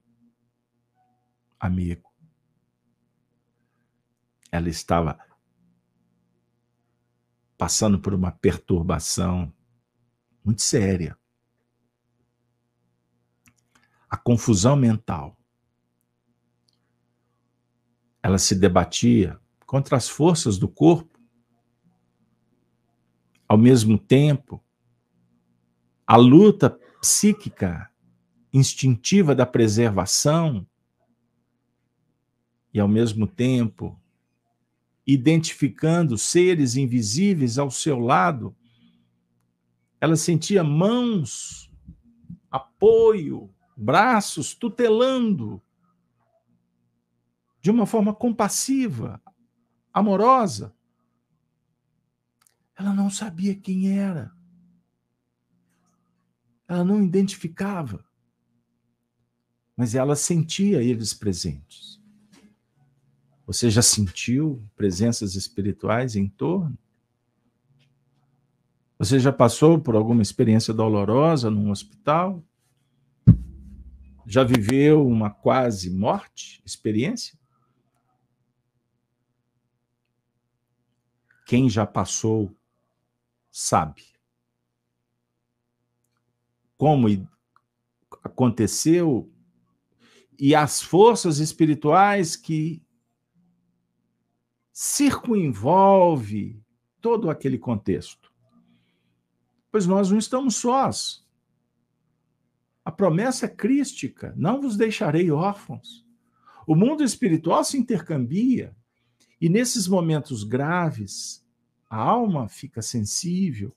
amigo, ela estava passando por uma perturbação muito séria. A confusão mental. Ela se debatia contra as forças do corpo. Ao mesmo tempo, a luta psíquica instintiva da preservação e, ao mesmo tempo, identificando seres invisíveis ao seu lado, ela sentia mãos, apoio, braços tutelando de uma forma compassiva, amorosa. Ela não sabia quem era. Ela não identificava. Mas ela sentia eles presentes. Você já sentiu presenças espirituais em torno? Você já passou por alguma experiência dolorosa num hospital? Já viveu uma quase morte experiência? Quem já passou sabe. Como aconteceu e as forças espirituais que circunvolve todo aquele contexto. Pois nós não estamos sós. A promessa é crística: não vos deixarei órfãos. O mundo espiritual se intercambia, e nesses momentos graves, a alma fica sensível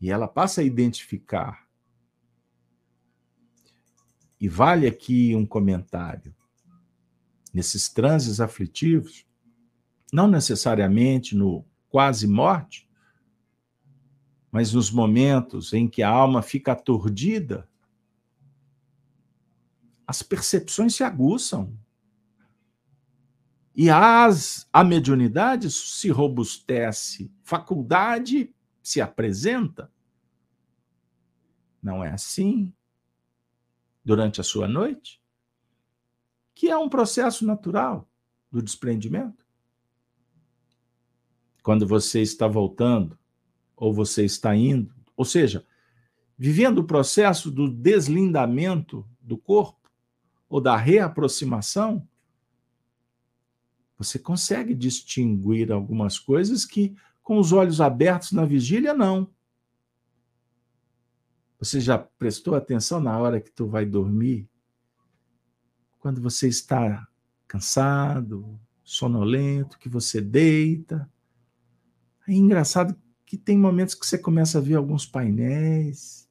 e ela passa a identificar. E vale aqui um comentário. Nesses transes aflitivos, não necessariamente no quase morte, mas nos momentos em que a alma fica aturdida, as percepções se aguçam. E as, a mediunidade se robustece, faculdade se apresenta. Não é assim durante a sua noite? Que é um processo natural do desprendimento quando você está voltando ou você está indo, ou seja, vivendo o processo do deslindamento do corpo ou da reaproximação, você consegue distinguir algumas coisas que com os olhos abertos na vigília não. Você já prestou atenção na hora que tu vai dormir? Quando você está cansado, sonolento, que você deita, é engraçado que tem momentos que você começa a ver alguns painéis.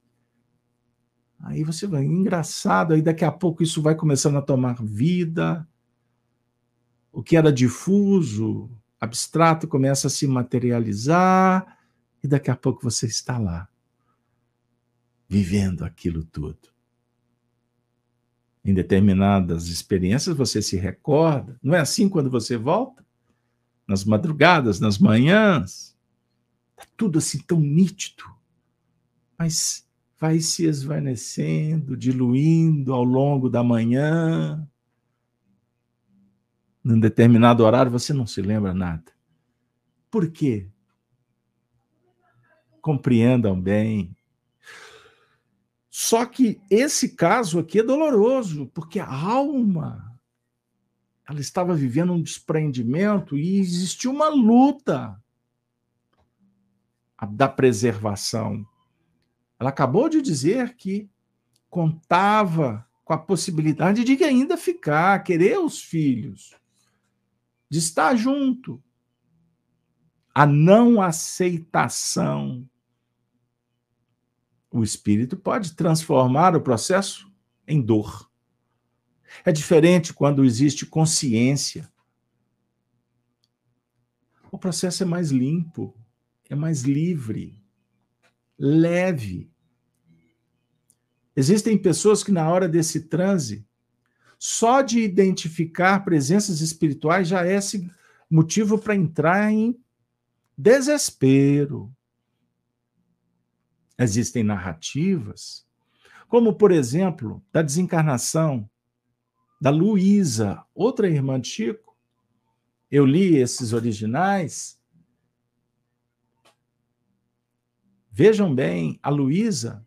Aí você vai, engraçado, aí daqui a pouco isso vai começando a tomar vida. O que era difuso, abstrato, começa a se materializar, e daqui a pouco você está lá, vivendo aquilo tudo. Em determinadas experiências você se recorda, não é assim quando você volta? nas madrugadas, nas manhãs. Está tudo assim tão nítido, mas vai se esvanecendo, diluindo ao longo da manhã. Num determinado horário você não se lembra nada. Por quê? Compreendam bem. Só que esse caso aqui é doloroso, porque a alma ela estava vivendo um desprendimento e existia uma luta da preservação. Ela acabou de dizer que contava com a possibilidade de ainda ficar, querer os filhos, de estar junto. A não aceitação. O espírito pode transformar o processo em dor. É diferente quando existe consciência. o processo é mais limpo, é mais livre, leve. Existem pessoas que, na hora desse transe, só de identificar presenças espirituais já é motivo para entrar em desespero. Existem narrativas, como, por exemplo, da desencarnação da Luísa, outra irmã de Chico. Eu li esses originais. Vejam bem, a Luísa,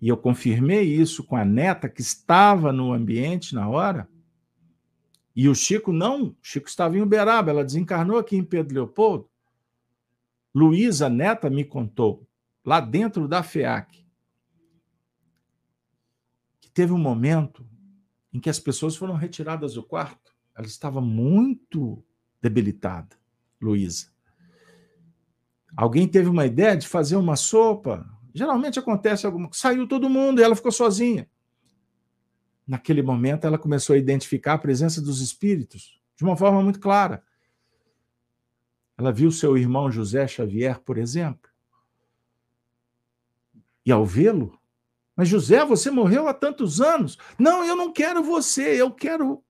e eu confirmei isso com a neta que estava no ambiente na hora, e o Chico não, Chico estava em Uberaba, ela desencarnou aqui em Pedro Leopoldo. Luísa, neta, me contou, lá dentro da FEAC, que teve um momento em que as pessoas foram retiradas do quarto. Ela estava muito debilitada, Luísa. Alguém teve uma ideia de fazer uma sopa. Geralmente acontece alguma Saiu todo mundo e ela ficou sozinha. Naquele momento, ela começou a identificar a presença dos espíritos de uma forma muito clara. Ela viu seu irmão José Xavier, por exemplo. E ao vê-lo, mas José, você morreu há tantos anos. Não, eu não quero você, eu quero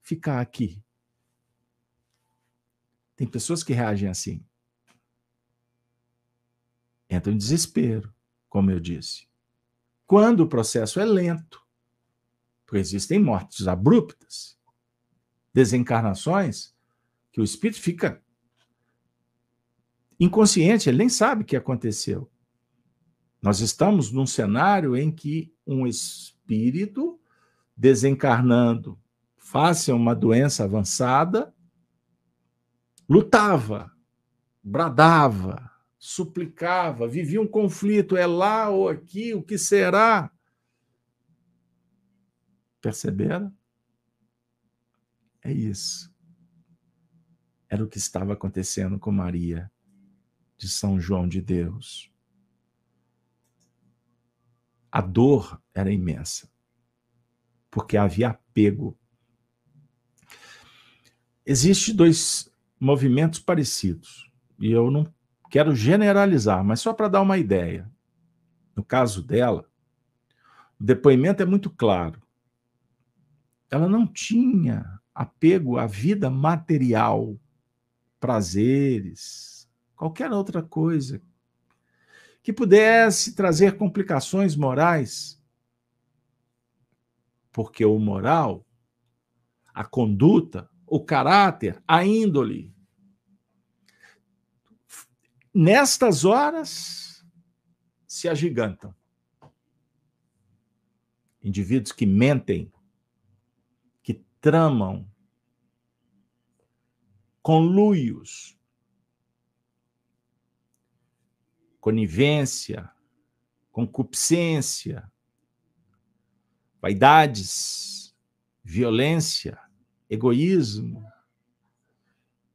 ficar aqui. Tem pessoas que reagem assim. Entram em desespero, como eu disse. Quando o processo é lento, porque existem mortes abruptas, desencarnações, que o espírito fica inconsciente, ele nem sabe o que aconteceu. Nós estamos num cenário em que um espírito desencarnando face a uma doença avançada lutava, bradava, suplicava, vivia um conflito, é lá ou aqui, o que será? Perceberam? É isso. Era o que estava acontecendo com Maria de São João de Deus a dor era imensa, porque havia apego. Existem dois movimentos parecidos, e eu não quero generalizar, mas só para dar uma ideia. No caso dela, o depoimento é muito claro. Ela não tinha apego à vida material, prazeres, qualquer outra coisa que pudesse trazer complicações morais, porque o moral, a conduta, o caráter, a índole, nestas horas se agigantam. Indivíduos que mentem, que tramam, conluios, conivência, concupiscência, vaidades, violência, egoísmo.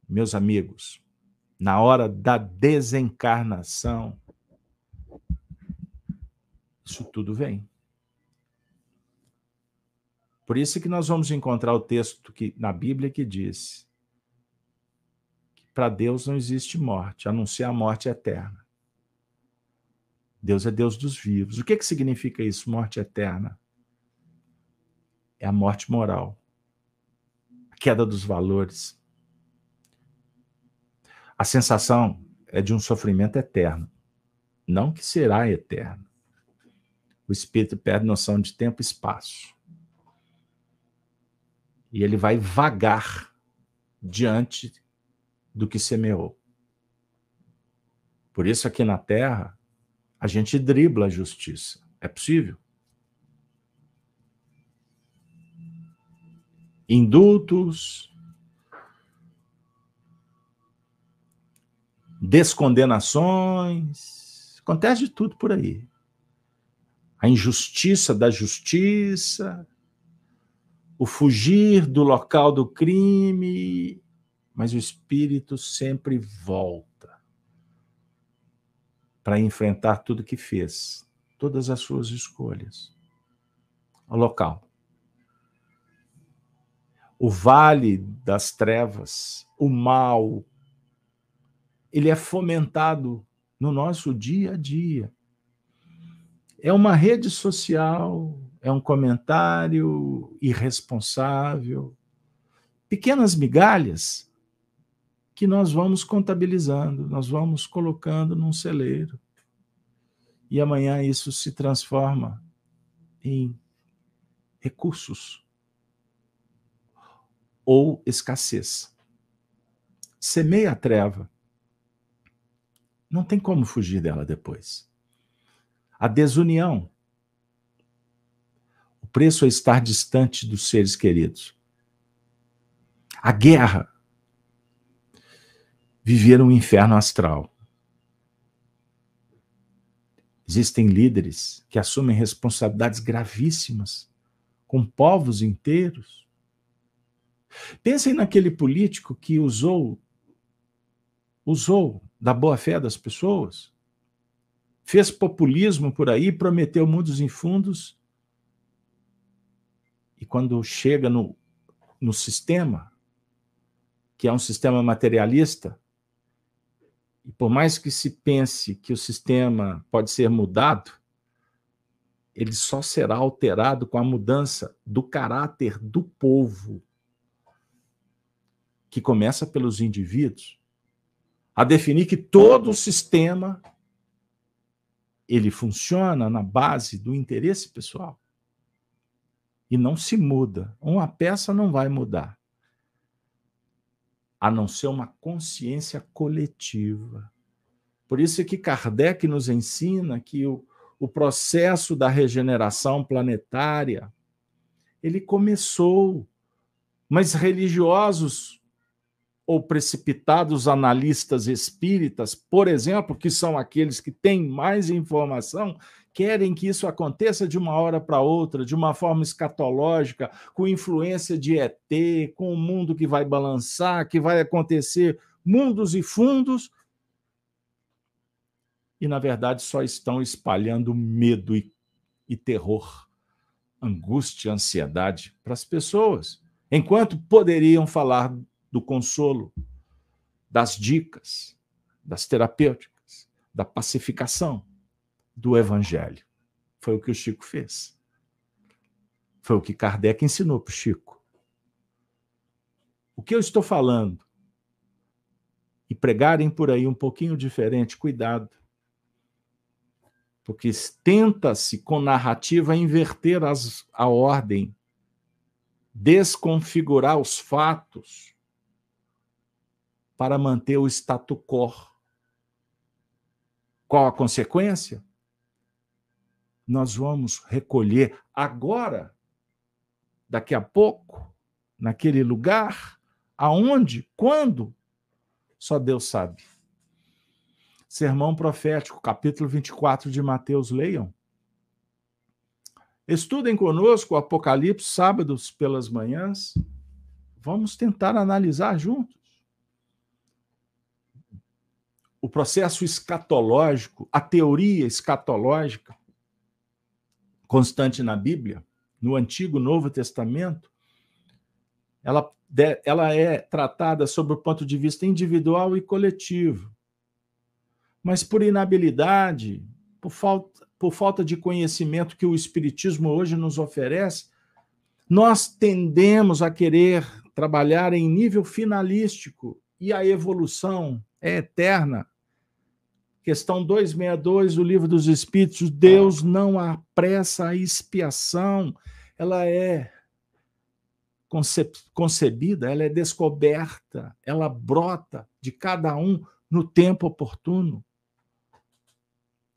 Meus amigos, na hora da desencarnação, isso tudo vem. Por isso que nós vamos encontrar o texto que, na Bíblia que diz que para Deus não existe morte, a não ser a morte eterna. Deus é Deus dos vivos. O que, que significa isso, morte eterna? É a morte moral, a queda dos valores. A sensação é de um sofrimento eterno, não que será eterno. O espírito perde noção de tempo e espaço. E ele vai vagar diante do que semeou. Por isso, aqui na Terra, a gente dribla a justiça. É possível? Indultos, descondenações, acontece de tudo por aí. A injustiça da justiça, o fugir do local do crime, mas o espírito sempre volta para enfrentar tudo que fez, todas as suas escolhas. O local. O vale das trevas, o mal, ele é fomentado no nosso dia a dia. É uma rede social, é um comentário irresponsável, pequenas migalhas que nós vamos contabilizando, nós vamos colocando num celeiro. E amanhã isso se transforma em recursos ou escassez. Semeia a treva. Não tem como fugir dela depois. A desunião. O preço é estar distante dos seres queridos. A guerra. Viver um inferno astral. Existem líderes que assumem responsabilidades gravíssimas com povos inteiros. Pensem naquele político que usou usou da boa fé das pessoas, fez populismo por aí, prometeu mundos em fundos e quando chega no, no sistema, que é um sistema materialista, e por mais que se pense que o sistema pode ser mudado, ele só será alterado com a mudança do caráter do povo, que começa pelos indivíduos, a definir que todo o sistema ele funciona na base do interesse pessoal. E não se muda. Uma peça não vai mudar a não ser uma consciência coletiva. Por isso é que Kardec nos ensina que o, o processo da regeneração planetária ele começou, mas religiosos ou precipitados analistas espíritas, por exemplo, que são aqueles que têm mais informação, querem que isso aconteça de uma hora para outra, de uma forma escatológica, com influência de ET, com o um mundo que vai balançar, que vai acontecer mundos e fundos. E, na verdade, só estão espalhando medo e, e terror, angústia, ansiedade para as pessoas, enquanto poderiam falar do consolo, das dicas, das terapêuticas, da pacificação do Evangelho. Foi o que o Chico fez. Foi o que Kardec ensinou para o Chico. O que eu estou falando? E pregarem por aí um pouquinho diferente, cuidado. Porque tenta-se, com narrativa, inverter as, a ordem, desconfigurar os fatos para manter o status quo. Qual a consequência? Nós vamos recolher agora, daqui a pouco, naquele lugar, aonde, quando, só Deus sabe. Sermão profético, capítulo 24 de Mateus, leiam. Estudem conosco o Apocalipse sábados pelas manhãs. Vamos tentar analisar juntos. O processo escatológico, a teoria escatológica, constante na Bíblia, no Antigo Novo Testamento, ela, ela é tratada sob o ponto de vista individual e coletivo. Mas por inabilidade, por falta, por falta de conhecimento que o Espiritismo hoje nos oferece, nós tendemos a querer trabalhar em nível finalístico e a evolução é eterna Questão 262 do Livro dos Espíritos: Deus não apressa a expiação, ela é concebida, ela é descoberta, ela brota de cada um no tempo oportuno.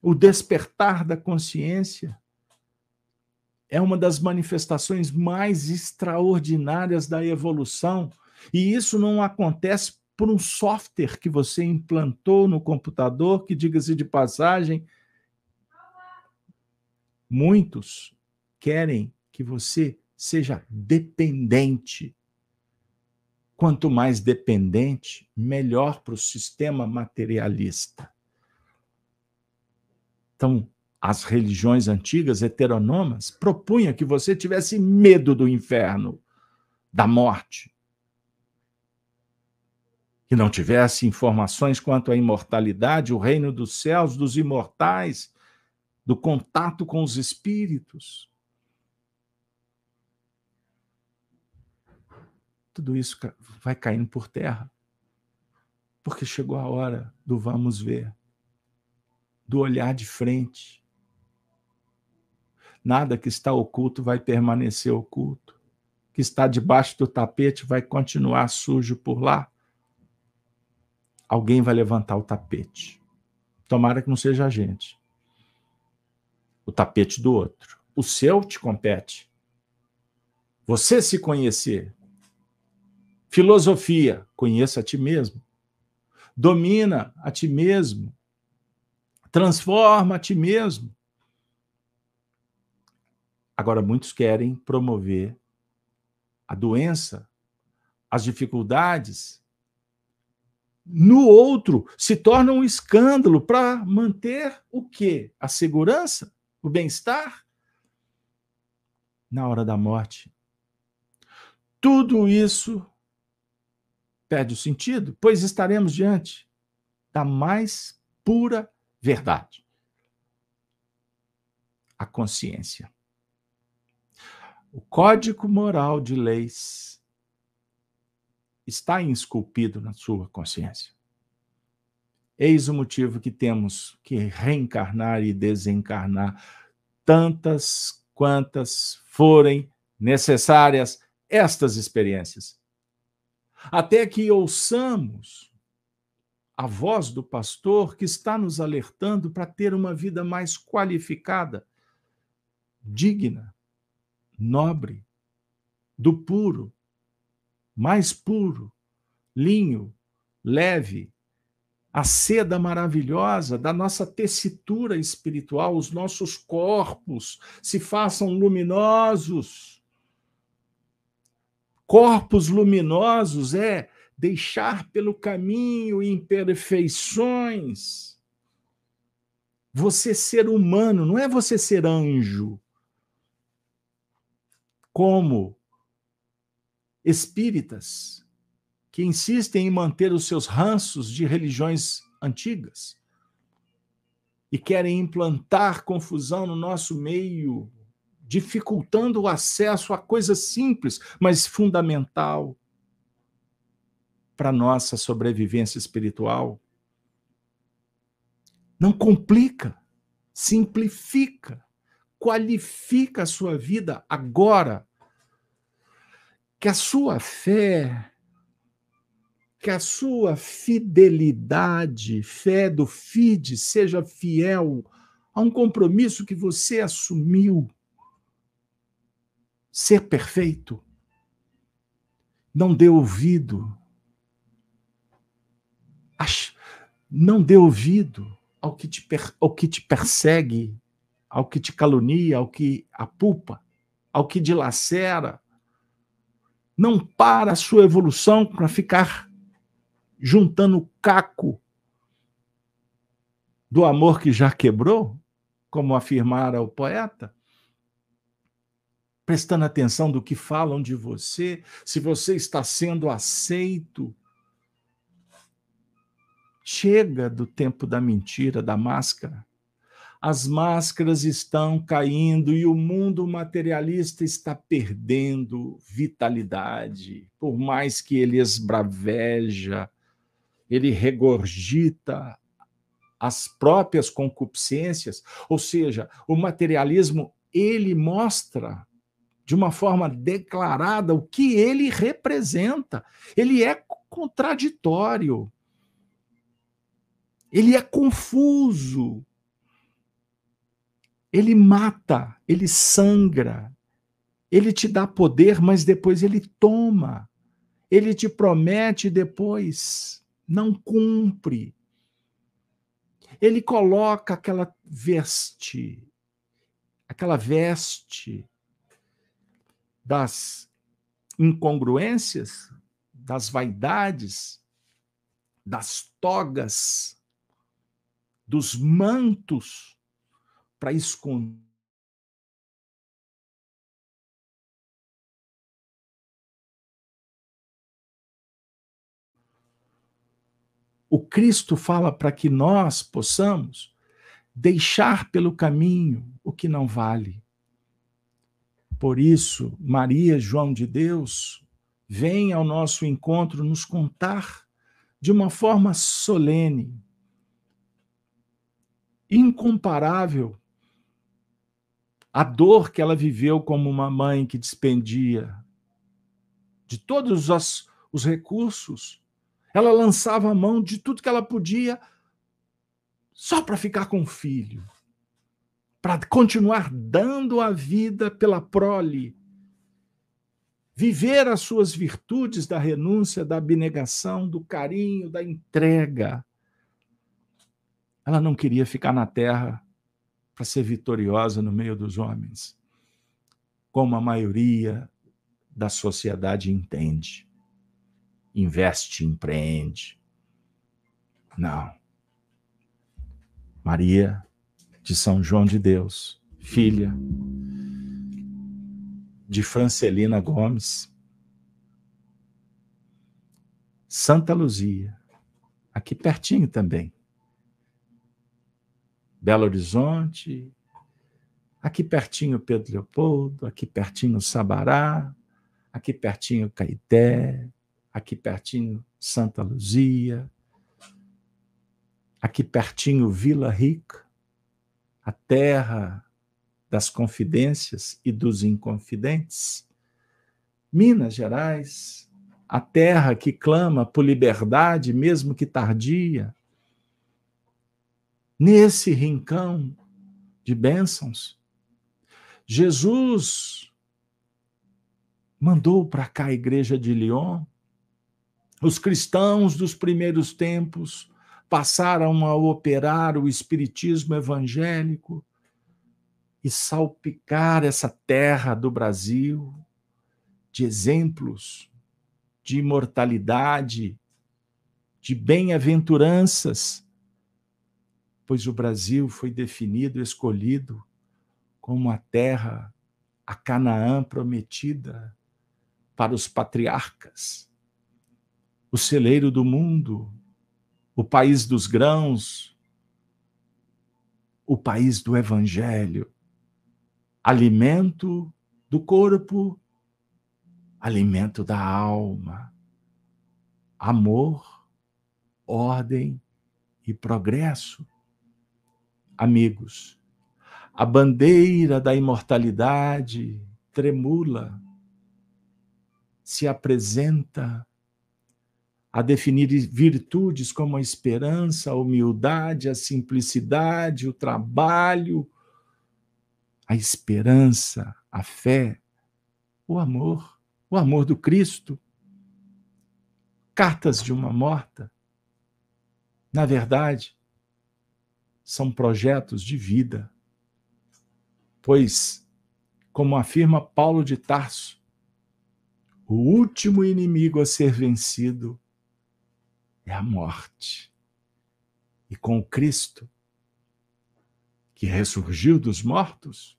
O despertar da consciência é uma das manifestações mais extraordinárias da evolução, e isso não acontece por um software que você implantou no computador, que, diga-se de passagem, muitos querem que você seja dependente. Quanto mais dependente, melhor para o sistema materialista. Então, as religiões antigas heteronomas propunham que você tivesse medo do inferno, da morte. Que não tivesse informações quanto à imortalidade, o reino dos céus, dos imortais, do contato com os espíritos. Tudo isso vai caindo por terra, porque chegou a hora do vamos ver, do olhar de frente. Nada que está oculto vai permanecer oculto. Que está debaixo do tapete vai continuar sujo por lá alguém vai levantar o tapete. Tomara que não seja a gente. O tapete do outro. O seu te compete. Você se conhecer. Filosofia, conheça a ti mesmo. Domina a ti mesmo. Transforma a ti mesmo. Agora, muitos querem promover a doença, as dificuldades, no outro se torna um escândalo para manter o quê? A segurança, o bem-estar na hora da morte. Tudo isso perde o sentido, pois estaremos diante da mais pura verdade. A consciência. O código moral de leis está esculpido na sua consciência. Eis o motivo que temos que reencarnar e desencarnar tantas quantas forem necessárias estas experiências. Até que ouçamos a voz do pastor que está nos alertando para ter uma vida mais qualificada, digna, nobre, do puro, mais puro, linho, leve, a seda maravilhosa da nossa tessitura espiritual, os nossos corpos se façam luminosos. Corpos luminosos é deixar pelo caminho imperfeições. Você ser humano, não é você ser anjo. Como espíritas que insistem em manter os seus ranços de religiões antigas e querem implantar confusão no nosso meio, dificultando o acesso a coisa simples, mas fundamental para nossa sobrevivência espiritual. Não complica, simplifica, qualifica a sua vida agora que a sua fé, que a sua fidelidade, fé do FIDE, seja fiel a um compromisso que você assumiu. Ser perfeito. Não dê ouvido. Não dê ouvido ao que te, ao que te persegue, ao que te calunia, ao que apupa, ao que dilacera não para a sua evolução para ficar juntando caco do amor que já quebrou, como afirmara o poeta, prestando atenção do que falam de você, se você está sendo aceito. Chega do tempo da mentira, da máscara as máscaras estão caindo e o mundo materialista está perdendo vitalidade. Por mais que ele esbraveja, ele regurgita as próprias concupiscências, ou seja, o materialismo ele mostra de uma forma declarada o que ele representa. Ele é contraditório. Ele é confuso. Ele mata, ele sangra, ele te dá poder, mas depois ele toma. Ele te promete depois não cumpre. Ele coloca aquela veste, aquela veste das incongruências, das vaidades, das togas, dos mantos para esconder o Cristo fala para que nós possamos deixar pelo caminho o que não vale. Por isso, Maria, João de Deus, vem ao nosso encontro nos contar de uma forma solene, incomparável, a dor que ela viveu como uma mãe que despendia de todos os, os recursos. Ela lançava a mão de tudo que ela podia só para ficar com o filho, para continuar dando a vida pela prole, viver as suas virtudes da renúncia, da abnegação, do carinho, da entrega. Ela não queria ficar na terra para ser vitoriosa no meio dos homens, como a maioria da sociedade entende. Investe, empreende. Não. Maria de São João de Deus, filha de Francelina Gomes, Santa Luzia, aqui pertinho também. Belo Horizonte, aqui pertinho Pedro Leopoldo, aqui pertinho Sabará, aqui pertinho Caeté, aqui pertinho Santa Luzia, aqui pertinho Vila Rica, a terra das confidências e dos inconfidentes. Minas Gerais, a terra que clama por liberdade, mesmo que tardia. Nesse rincão de bênçãos, Jesus mandou para cá a igreja de Lyon. Os cristãos dos primeiros tempos passaram a operar o espiritismo evangélico e salpicar essa terra do Brasil de exemplos de imortalidade, de bem-aventuranças, pois o Brasil foi definido, escolhido como a terra, a Canaã prometida para os patriarcas, o celeiro do mundo, o país dos grãos, o país do evangelho, alimento do corpo, alimento da alma, amor, ordem e progresso. Amigos, a bandeira da imortalidade tremula, se apresenta a definir virtudes como a esperança, a humildade, a simplicidade, o trabalho, a esperança, a fé, o amor, o amor do Cristo. Cartas de uma morta, na verdade, são projetos de vida. Pois, como afirma Paulo de Tarso, o último inimigo a ser vencido é a morte. E com Cristo, que ressurgiu dos mortos,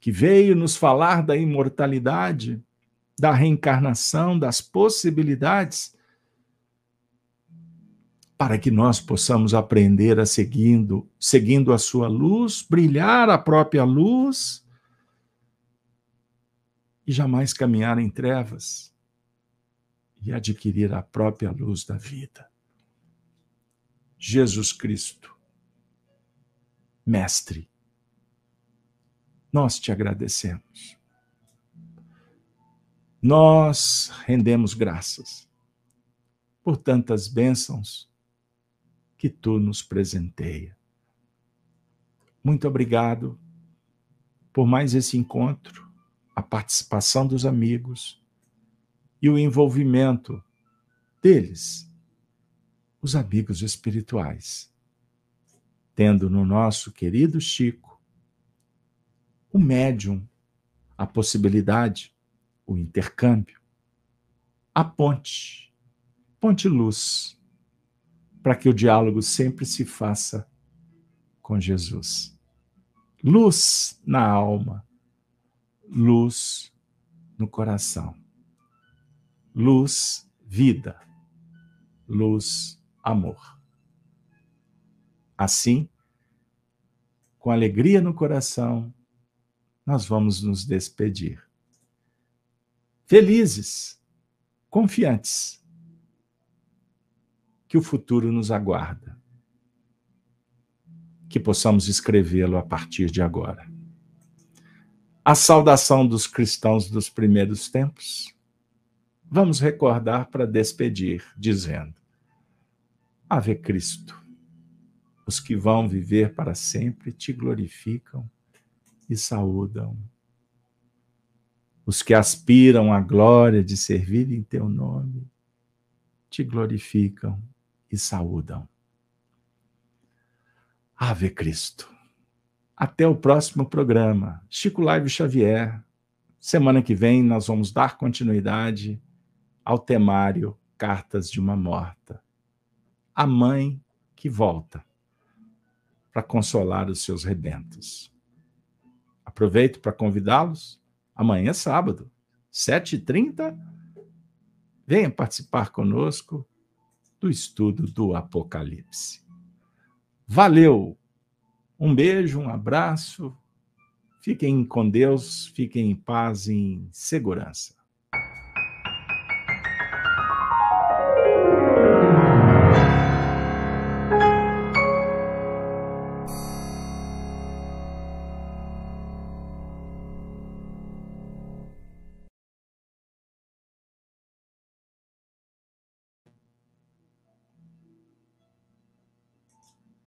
que veio nos falar da imortalidade, da reencarnação, das possibilidades, para que nós possamos aprender a seguindo, seguindo a sua luz, brilhar a própria luz e jamais caminhar em trevas e adquirir a própria luz da vida. Jesus Cristo, Mestre, nós te agradecemos. Nós rendemos graças por tantas bênçãos que tu nos presenteia. Muito obrigado por mais esse encontro, a participação dos amigos e o envolvimento deles, os amigos espirituais, tendo no nosso querido Chico o médium, a possibilidade, o intercâmbio, a ponte, ponte-luz, para que o diálogo sempre se faça com Jesus. Luz na alma, luz no coração. Luz, vida. Luz, amor. Assim, com alegria no coração, nós vamos nos despedir. Felizes, confiantes, que o futuro nos aguarda. Que possamos escrevê-lo a partir de agora. A saudação dos cristãos dos primeiros tempos. Vamos recordar para despedir, dizendo: Ave Cristo. Os que vão viver para sempre te glorificam e saúdam. Os que aspiram à glória de servir em teu nome te glorificam e saúdam. Ave Cristo. Até o próximo programa. Chico Live Xavier. Semana que vem nós vamos dar continuidade ao temário Cartas de uma Morta. A mãe que volta para consolar os seus rebentos. Aproveito para convidá-los. Amanhã é sábado, 7h30. Venha participar conosco do estudo do Apocalipse. Valeu! Um beijo, um abraço. Fiquem com Deus, fiquem em paz em segurança.